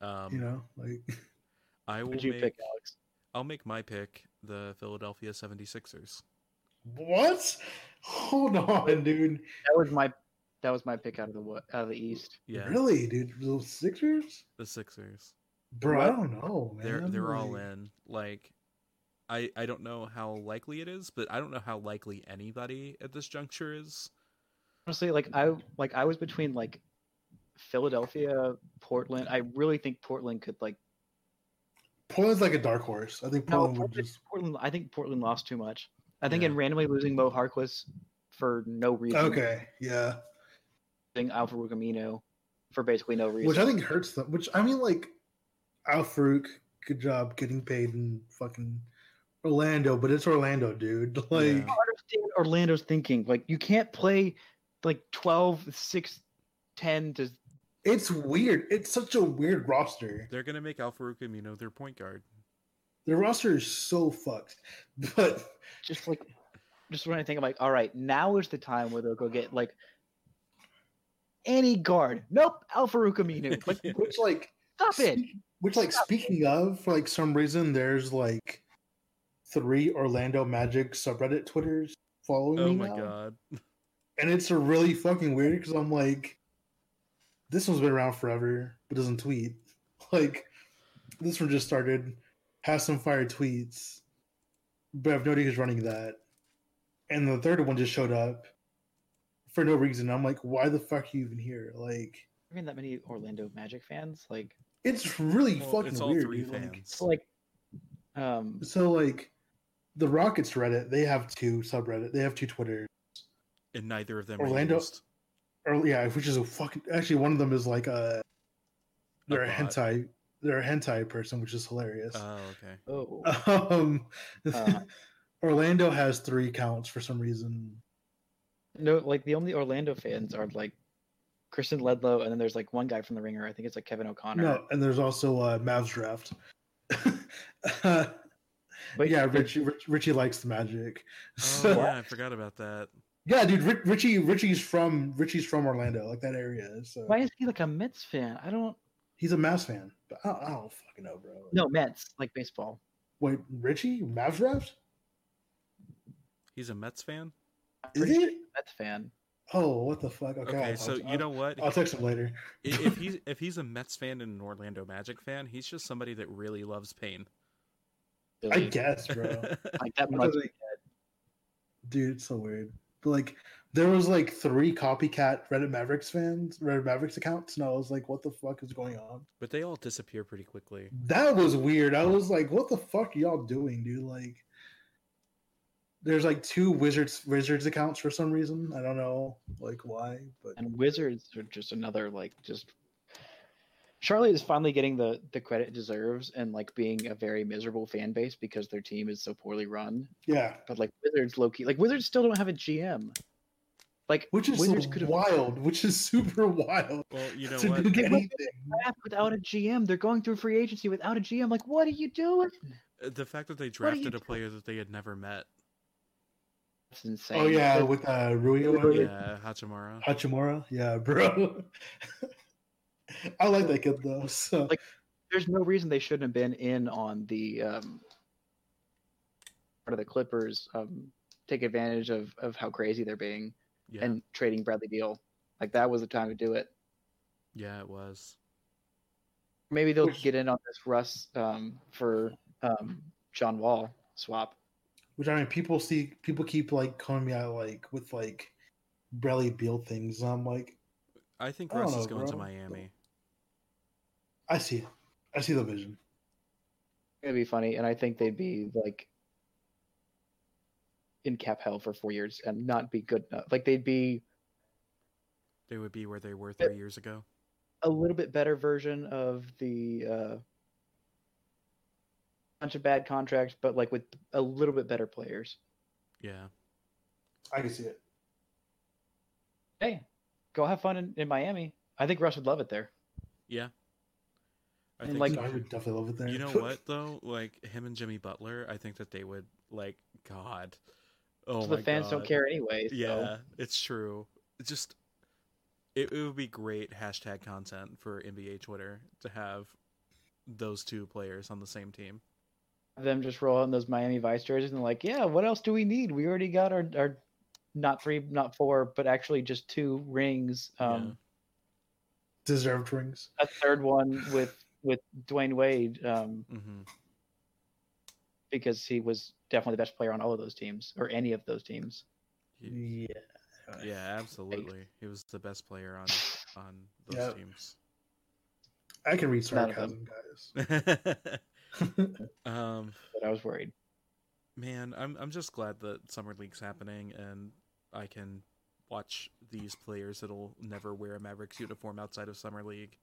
Speaker 2: Um,
Speaker 3: you know, like
Speaker 2: I will
Speaker 4: Would you
Speaker 2: make,
Speaker 4: pick Alex?
Speaker 2: I'll make my pick the Philadelphia 76ers.
Speaker 3: what? Hold on, dude.
Speaker 4: That was my that was my pick out of the what out of the East.
Speaker 2: Yeah.
Speaker 3: Really, dude? Those Sixers,
Speaker 2: The Sixers.
Speaker 3: Bro. I don't know, man.
Speaker 2: They're they're all in. Like I I don't know how likely it is, but I don't know how likely anybody at this juncture is.
Speaker 4: Honestly, like I like I was between like Philadelphia, Portland. I really think Portland could like
Speaker 3: Portland's like a dark horse. I think
Speaker 4: no
Speaker 3: Portland would just
Speaker 4: Portland. I think Portland lost too much. I think
Speaker 2: Yeah.
Speaker 4: in randomly losing Mo Harkless for no reason.
Speaker 3: okay, yeah.
Speaker 4: Losing Al-Farouq Aminu for basically no reason.
Speaker 3: Which I think hurts them. Which I mean, like Al-Farouq, good job getting paid in fucking Orlando, but it's Orlando, dude. Like,
Speaker 2: Yeah.
Speaker 4: I don't understand Orlando's thinking. Like you can't play like 12, 6, 10 to
Speaker 3: it's weird. It's such a weird roster.
Speaker 2: They're gonna make Al-Farouq Aminu their point guard.
Speaker 3: The roster is so fucked. But
Speaker 4: just like just when I think I'm like, all right, now is the time where they'll go get like any guard. Nope, Alpha Aminu. Like
Speaker 3: which like
Speaker 4: stop it.
Speaker 3: Which, like, speaking of, for like some reason, there's like three Orlando Magic subreddit Twitters following me.
Speaker 2: Oh
Speaker 3: me
Speaker 2: my
Speaker 3: now.
Speaker 2: god.
Speaker 3: and it's a really fucking weird because I'm like, this one's been around forever, but doesn't tweet. Like, this one just started, has some fire tweets, but I have no idea who's running that. And the third one just showed up for no reason. I'm like, why the fuck are you even here? Like,
Speaker 4: I mean that many Orlando Magic fans. Like
Speaker 3: it's really
Speaker 2: Well,
Speaker 3: fucking
Speaker 2: it's all
Speaker 3: weird.
Speaker 2: three
Speaker 3: dude. Like,
Speaker 2: fans.
Speaker 4: so like um
Speaker 3: So like the Rockets Reddit, they have two subreddit. They have two Twitter.
Speaker 2: and neither of them are
Speaker 3: Orlando-
Speaker 2: used.
Speaker 3: Or yeah, which is a fucking actually one of them is like a they're a,
Speaker 2: bot.
Speaker 3: hentai they're a hentai person, which is hilarious.
Speaker 2: Oh, okay.
Speaker 4: oh
Speaker 3: um
Speaker 4: Uh.
Speaker 3: Orlando has three accounts for some reason.
Speaker 4: no like the only Orlando fans are like Kristen Ledlow and then there's like one guy from the ringer. I think it's like Kevin O'Connor.
Speaker 3: No, and there's also uh Mavs draft. uh,
Speaker 4: but
Speaker 3: yeah, Richie Rich, Richie likes the magic.
Speaker 2: Oh
Speaker 3: So,
Speaker 2: yeah, I forgot about that.
Speaker 3: yeah, dude, Ri- Richie Richie's from Richie's from Orlando, like that area. So
Speaker 4: why is he like a Mets fan? I don't
Speaker 3: he's a Mavs fan. But I don't, I don't fucking know, bro.
Speaker 4: no Mets, like baseball.
Speaker 3: Wait, Richie? Mavs draft?
Speaker 2: He's a Mets fan.
Speaker 3: Is he?
Speaker 4: Mets fan.
Speaker 3: Oh, what the fuck? Okay,
Speaker 2: Okay, so
Speaker 3: I'll-
Speaker 2: you know what?
Speaker 3: I'll text him later.
Speaker 2: If he's if he's a Mets fan and an Orlando Magic fan, he's just somebody that really loves pain.
Speaker 3: I guess, bro.
Speaker 4: like that much.
Speaker 3: does Dude, it's so weird. But like, there was like three copycat Reddit Mavericks fans, Reddit Mavericks accounts, and I was like, "What the fuck is going on?"
Speaker 2: But they all disappear pretty quickly.
Speaker 3: That was weird. I was like, "What the fuck are y'all doing, dude?" Like, there's like two Wizards Wizards accounts for some reason. I don't know, like why, but
Speaker 4: and Wizards are just another like just. Charlotte is finally getting the the credit it deserves and like being a very miserable fan base because their team is so poorly run.
Speaker 3: yeah,
Speaker 4: But like Wizards, low key, like Wizards still don't have a GM. Like
Speaker 3: which is
Speaker 4: Wizards
Speaker 3: so
Speaker 4: could have
Speaker 3: wild, which is super wild.
Speaker 2: Well, you know
Speaker 3: to
Speaker 2: what?
Speaker 3: do anything.
Speaker 4: without a GM. They're going through free agency without a GM. Like, what are you doing?
Speaker 2: The fact that they
Speaker 4: What are you
Speaker 2: drafted a
Speaker 4: doing?
Speaker 2: player that they had never met.
Speaker 4: That's insane.
Speaker 3: Oh yeah,
Speaker 4: But-
Speaker 3: with uh, Rui.
Speaker 2: Yeah, Hachimura.
Speaker 3: Hachimura, yeah, bro. I like that kid though. So
Speaker 4: Like- there's no reason they shouldn't have been in on the um, part of the Clippers. Um, take advantage of of how crazy they're being
Speaker 2: Yeah,
Speaker 4: and trading Bradley Beal. Like that was the time to do it.
Speaker 2: yeah, it was.
Speaker 4: Maybe they'll get in on this Russ um, for um, John Wall swap.
Speaker 3: Which I mean, people see people keep like calling me out like with like Bradley Beal things. I'm like,
Speaker 2: I think
Speaker 3: I don't
Speaker 2: is
Speaker 3: know,
Speaker 2: going to. Miami.
Speaker 3: I see. I see the vision.
Speaker 4: It'd be funny, and I think they'd be like in cap hell for four years and not be good enough. Like they'd be
Speaker 2: They would be where they were three years ago.
Speaker 4: a little bit better version of the uh, bunch of bad contracts, but like with a little bit better players.
Speaker 2: Yeah.
Speaker 3: I can see it.
Speaker 4: Hey, go have fun in, in Miami. I think Russ would love it there.
Speaker 2: Yeah. I
Speaker 4: And,
Speaker 2: think
Speaker 4: like-
Speaker 2: so.
Speaker 3: I would definitely love it there.
Speaker 2: You know what though? Like him and Jimmy Butler, I think that they would like God. Oh
Speaker 4: so
Speaker 2: my
Speaker 4: the fans
Speaker 2: God.
Speaker 4: don't care anyway. So.
Speaker 2: Yeah, it's true. It's just it, it would be great hashtag content for NBA Twitter to have those two players on the same team.
Speaker 4: Them just roll out those Miami Vice jerseys and like, yeah, what else do we need? We already got our, our not three, not four, but actually just two rings. Um,
Speaker 3: Deserved rings.
Speaker 4: a third one with with Dwyane Wade um,
Speaker 2: yeah. hmm
Speaker 4: because he was definitely the best player on all of those teams or any of those teams.
Speaker 3: Yeah.
Speaker 2: Yeah, absolutely. He was the best player on on those
Speaker 3: Yeah.
Speaker 2: teams.
Speaker 3: I can read
Speaker 4: None
Speaker 3: sarcasm, guys.
Speaker 2: um
Speaker 4: But I was worried.
Speaker 2: man, I'm I'm just glad that summer league's happening and I can watch these players that'll never wear a Mavericks uniform outside of summer league.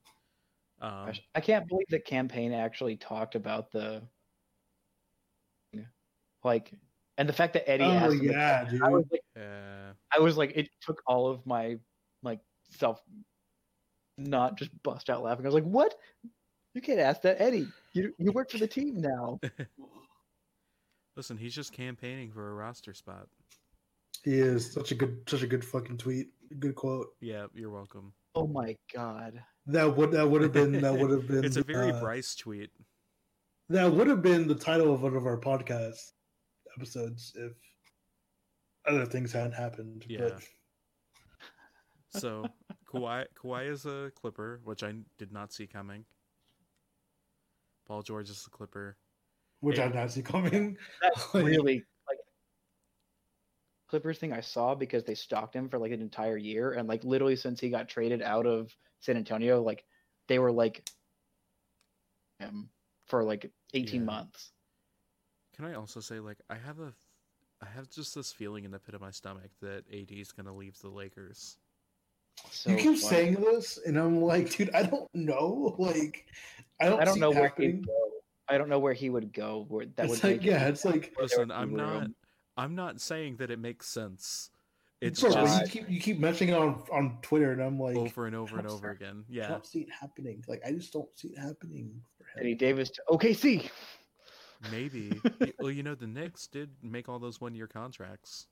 Speaker 2: Um,
Speaker 4: Gosh, I can't believe that campaign actually talked about the like, and the fact that Eddie
Speaker 3: Oh
Speaker 4: asked. him-
Speaker 3: yeah, dude.
Speaker 4: I was like,
Speaker 2: uh,
Speaker 4: I was like, it took all of my like self, not just bust out laughing. I was like, what? You can't ask that, Eddie. You you work for the team now.
Speaker 2: listen, he's just campaigning for a roster spot.
Speaker 3: He is such a good, such a good fucking tweet. Good quote.
Speaker 2: Yeah, you're welcome.
Speaker 4: Oh my god.
Speaker 3: That would that would have been that would have been.
Speaker 2: It's a very
Speaker 3: uh,
Speaker 2: Brice tweet.
Speaker 3: That would have been the title of one of our podcast episodes if other things hadn't happened.
Speaker 2: Yeah.
Speaker 3: But
Speaker 2: So Kawhi Kawhi is a Clipper, which I did not see coming. Paul George is the Clipper.
Speaker 3: which
Speaker 2: Hey.
Speaker 3: I did not see coming.
Speaker 4: That's really like Clippers thing I saw because they stalked him for like an entire year and like literally since he got traded out of San Antonio, like they were like him for like 18
Speaker 2: Yeah.
Speaker 4: months.
Speaker 2: Can I also say like I have a I have just this feeling in the pit of my stomach that AD is gonna leave the Lakers.
Speaker 4: So
Speaker 3: you keep
Speaker 4: funny.
Speaker 3: saying this, and I'm like, dude, I don't know. Like, I don't.
Speaker 4: I don't
Speaker 3: see
Speaker 4: know
Speaker 3: it
Speaker 4: where
Speaker 3: happening.
Speaker 4: he'd go. I don't know where he would go. Where that
Speaker 3: It's
Speaker 4: would
Speaker 3: like, yeah, it's like,
Speaker 2: Listen, I'm not
Speaker 4: room.
Speaker 2: I'm not saying that it makes sense. It's
Speaker 3: bro,
Speaker 2: just
Speaker 3: you keep you keep mentioning it on on Twitter, and I'm like,
Speaker 2: over and over and over again. Yeah, I
Speaker 3: don't see it happening. Like, I just don't see it happening for him.
Speaker 4: Eddie Davis to OKC.
Speaker 2: Maybe. Well, you know, the Knicks did make all those one year contracts.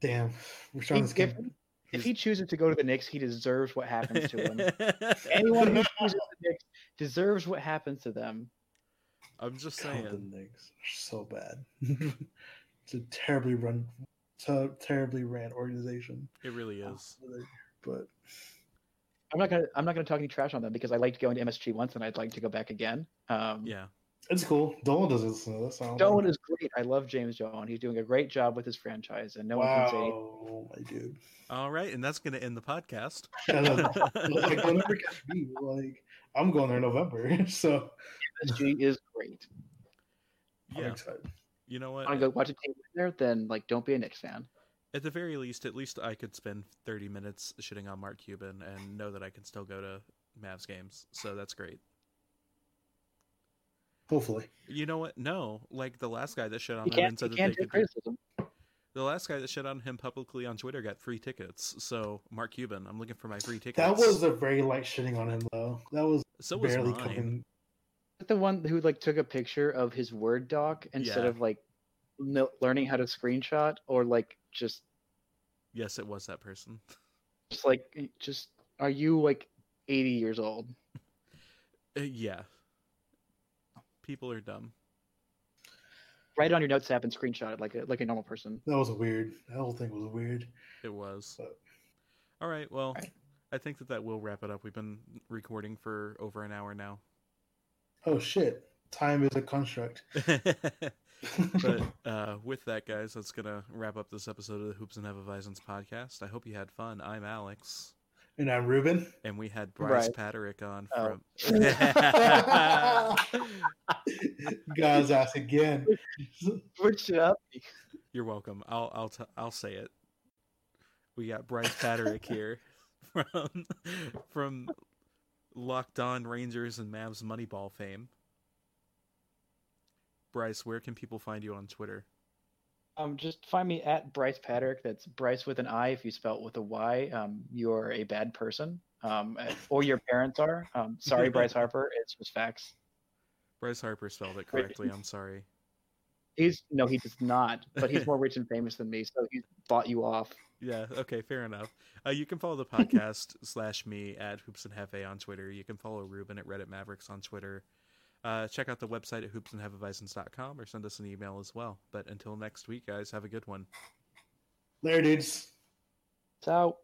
Speaker 3: Damn, we're trying
Speaker 4: He-
Speaker 3: to
Speaker 4: if,
Speaker 3: skip.
Speaker 4: If he chooses to go to the Knicks, he deserves what happens to him. Anyone who chooses the Knicks deserves what happens to them.
Speaker 2: I'm just
Speaker 3: God, the
Speaker 2: saying.
Speaker 3: Knicks are so bad. it's a terribly run, ter- terribly ran organization.
Speaker 2: It really is.
Speaker 3: But
Speaker 4: I'm not gonna I'm not gonna talk any trash on them because I liked going to MSG once and I'd like to go back again. Um,
Speaker 2: Yeah.
Speaker 3: It's cool. Dolan doesn't listen to this. Uh,
Speaker 4: Dolan
Speaker 3: know.
Speaker 4: is great. I love James Dolan. He's doing a great job with his franchise, and no one can say anything.
Speaker 3: wow, my dude.
Speaker 2: All right, and that's going to end the podcast.
Speaker 3: Like, they'll never catch me. Like, I'm going there in November, so
Speaker 4: MSG is great.
Speaker 3: I'm
Speaker 2: yeah.
Speaker 3: excited.
Speaker 2: You know what?
Speaker 4: Want to go watch a team there? Then like, don't be a Knicks fan.
Speaker 2: At the very least, at least I could spend 30 minutes shitting on Mark Cuban and know that I can still go to Mavs games. So that's great.
Speaker 3: Hopefully,
Speaker 2: You know what? No, like the last guy that shit on
Speaker 4: You
Speaker 2: him and said that
Speaker 4: can't
Speaker 2: they
Speaker 4: take
Speaker 2: could.
Speaker 4: criticism.
Speaker 2: The last guy that shit on him publicly on Twitter got free tickets. So Mark Cuban, I'm looking for my free tickets.
Speaker 3: that was a very light shitting on him, though. That was
Speaker 2: so was
Speaker 3: barely
Speaker 2: mine.
Speaker 3: coming.
Speaker 4: The one who like took a picture of his Word doc instead
Speaker 2: Yeah.
Speaker 4: of like no- learning how to screenshot or like just
Speaker 2: Yes, it was that person.
Speaker 4: just like just are you like 80 years old?
Speaker 2: Uh, yeah. People are dumb.
Speaker 4: Write it on your notes app and screenshot it like a like a normal person.
Speaker 3: That was weird. That whole thing was weird.
Speaker 2: It was.
Speaker 3: But-
Speaker 2: All right. Well,
Speaker 4: Right.
Speaker 2: I think that that will wrap it up. We've been recording for over an hour now.
Speaker 3: Oh shit! Time is a construct.
Speaker 2: but uh, with that, guys, that's gonna wrap up this episode of the Hoops and Hefeweizens podcast. I hope you had fun. I'm Alex.
Speaker 3: And I'm Ruben.
Speaker 2: And we had Brice
Speaker 4: Right.
Speaker 2: Paterik on
Speaker 4: Oh.
Speaker 2: from.
Speaker 3: God's ass again.
Speaker 4: Switch it up.
Speaker 2: You're welcome. I'll I'll t- I'll say it. We got Brice Paterik here from from Locked On Rangers and Mavs Moneyball fame. Brice, where can people find you on Twitter?
Speaker 4: Um, just find me at Brice Paterik. That's Brice with an I. If you spell it with a Y, um, you're a bad person. Um, or your parents are. Um, sorry, Bryce Harper. It's just facts.
Speaker 2: Bryce Harper spelled it correctly. I'm sorry.
Speaker 4: He's no, he does not. But he's more rich and famous than me, so he bought you off.
Speaker 2: Yeah, okay, fair enough. Uh, you can follow the podcast slash me at Hoops and Hefe on Twitter. You can follow Ruben at Reddit Mavericks on Twitter. Uh, check out the website at hoopsandhefeweizens.com or send us an email as well. But until next week, guys, have a good one.
Speaker 3: Later, dudes.
Speaker 4: It's out.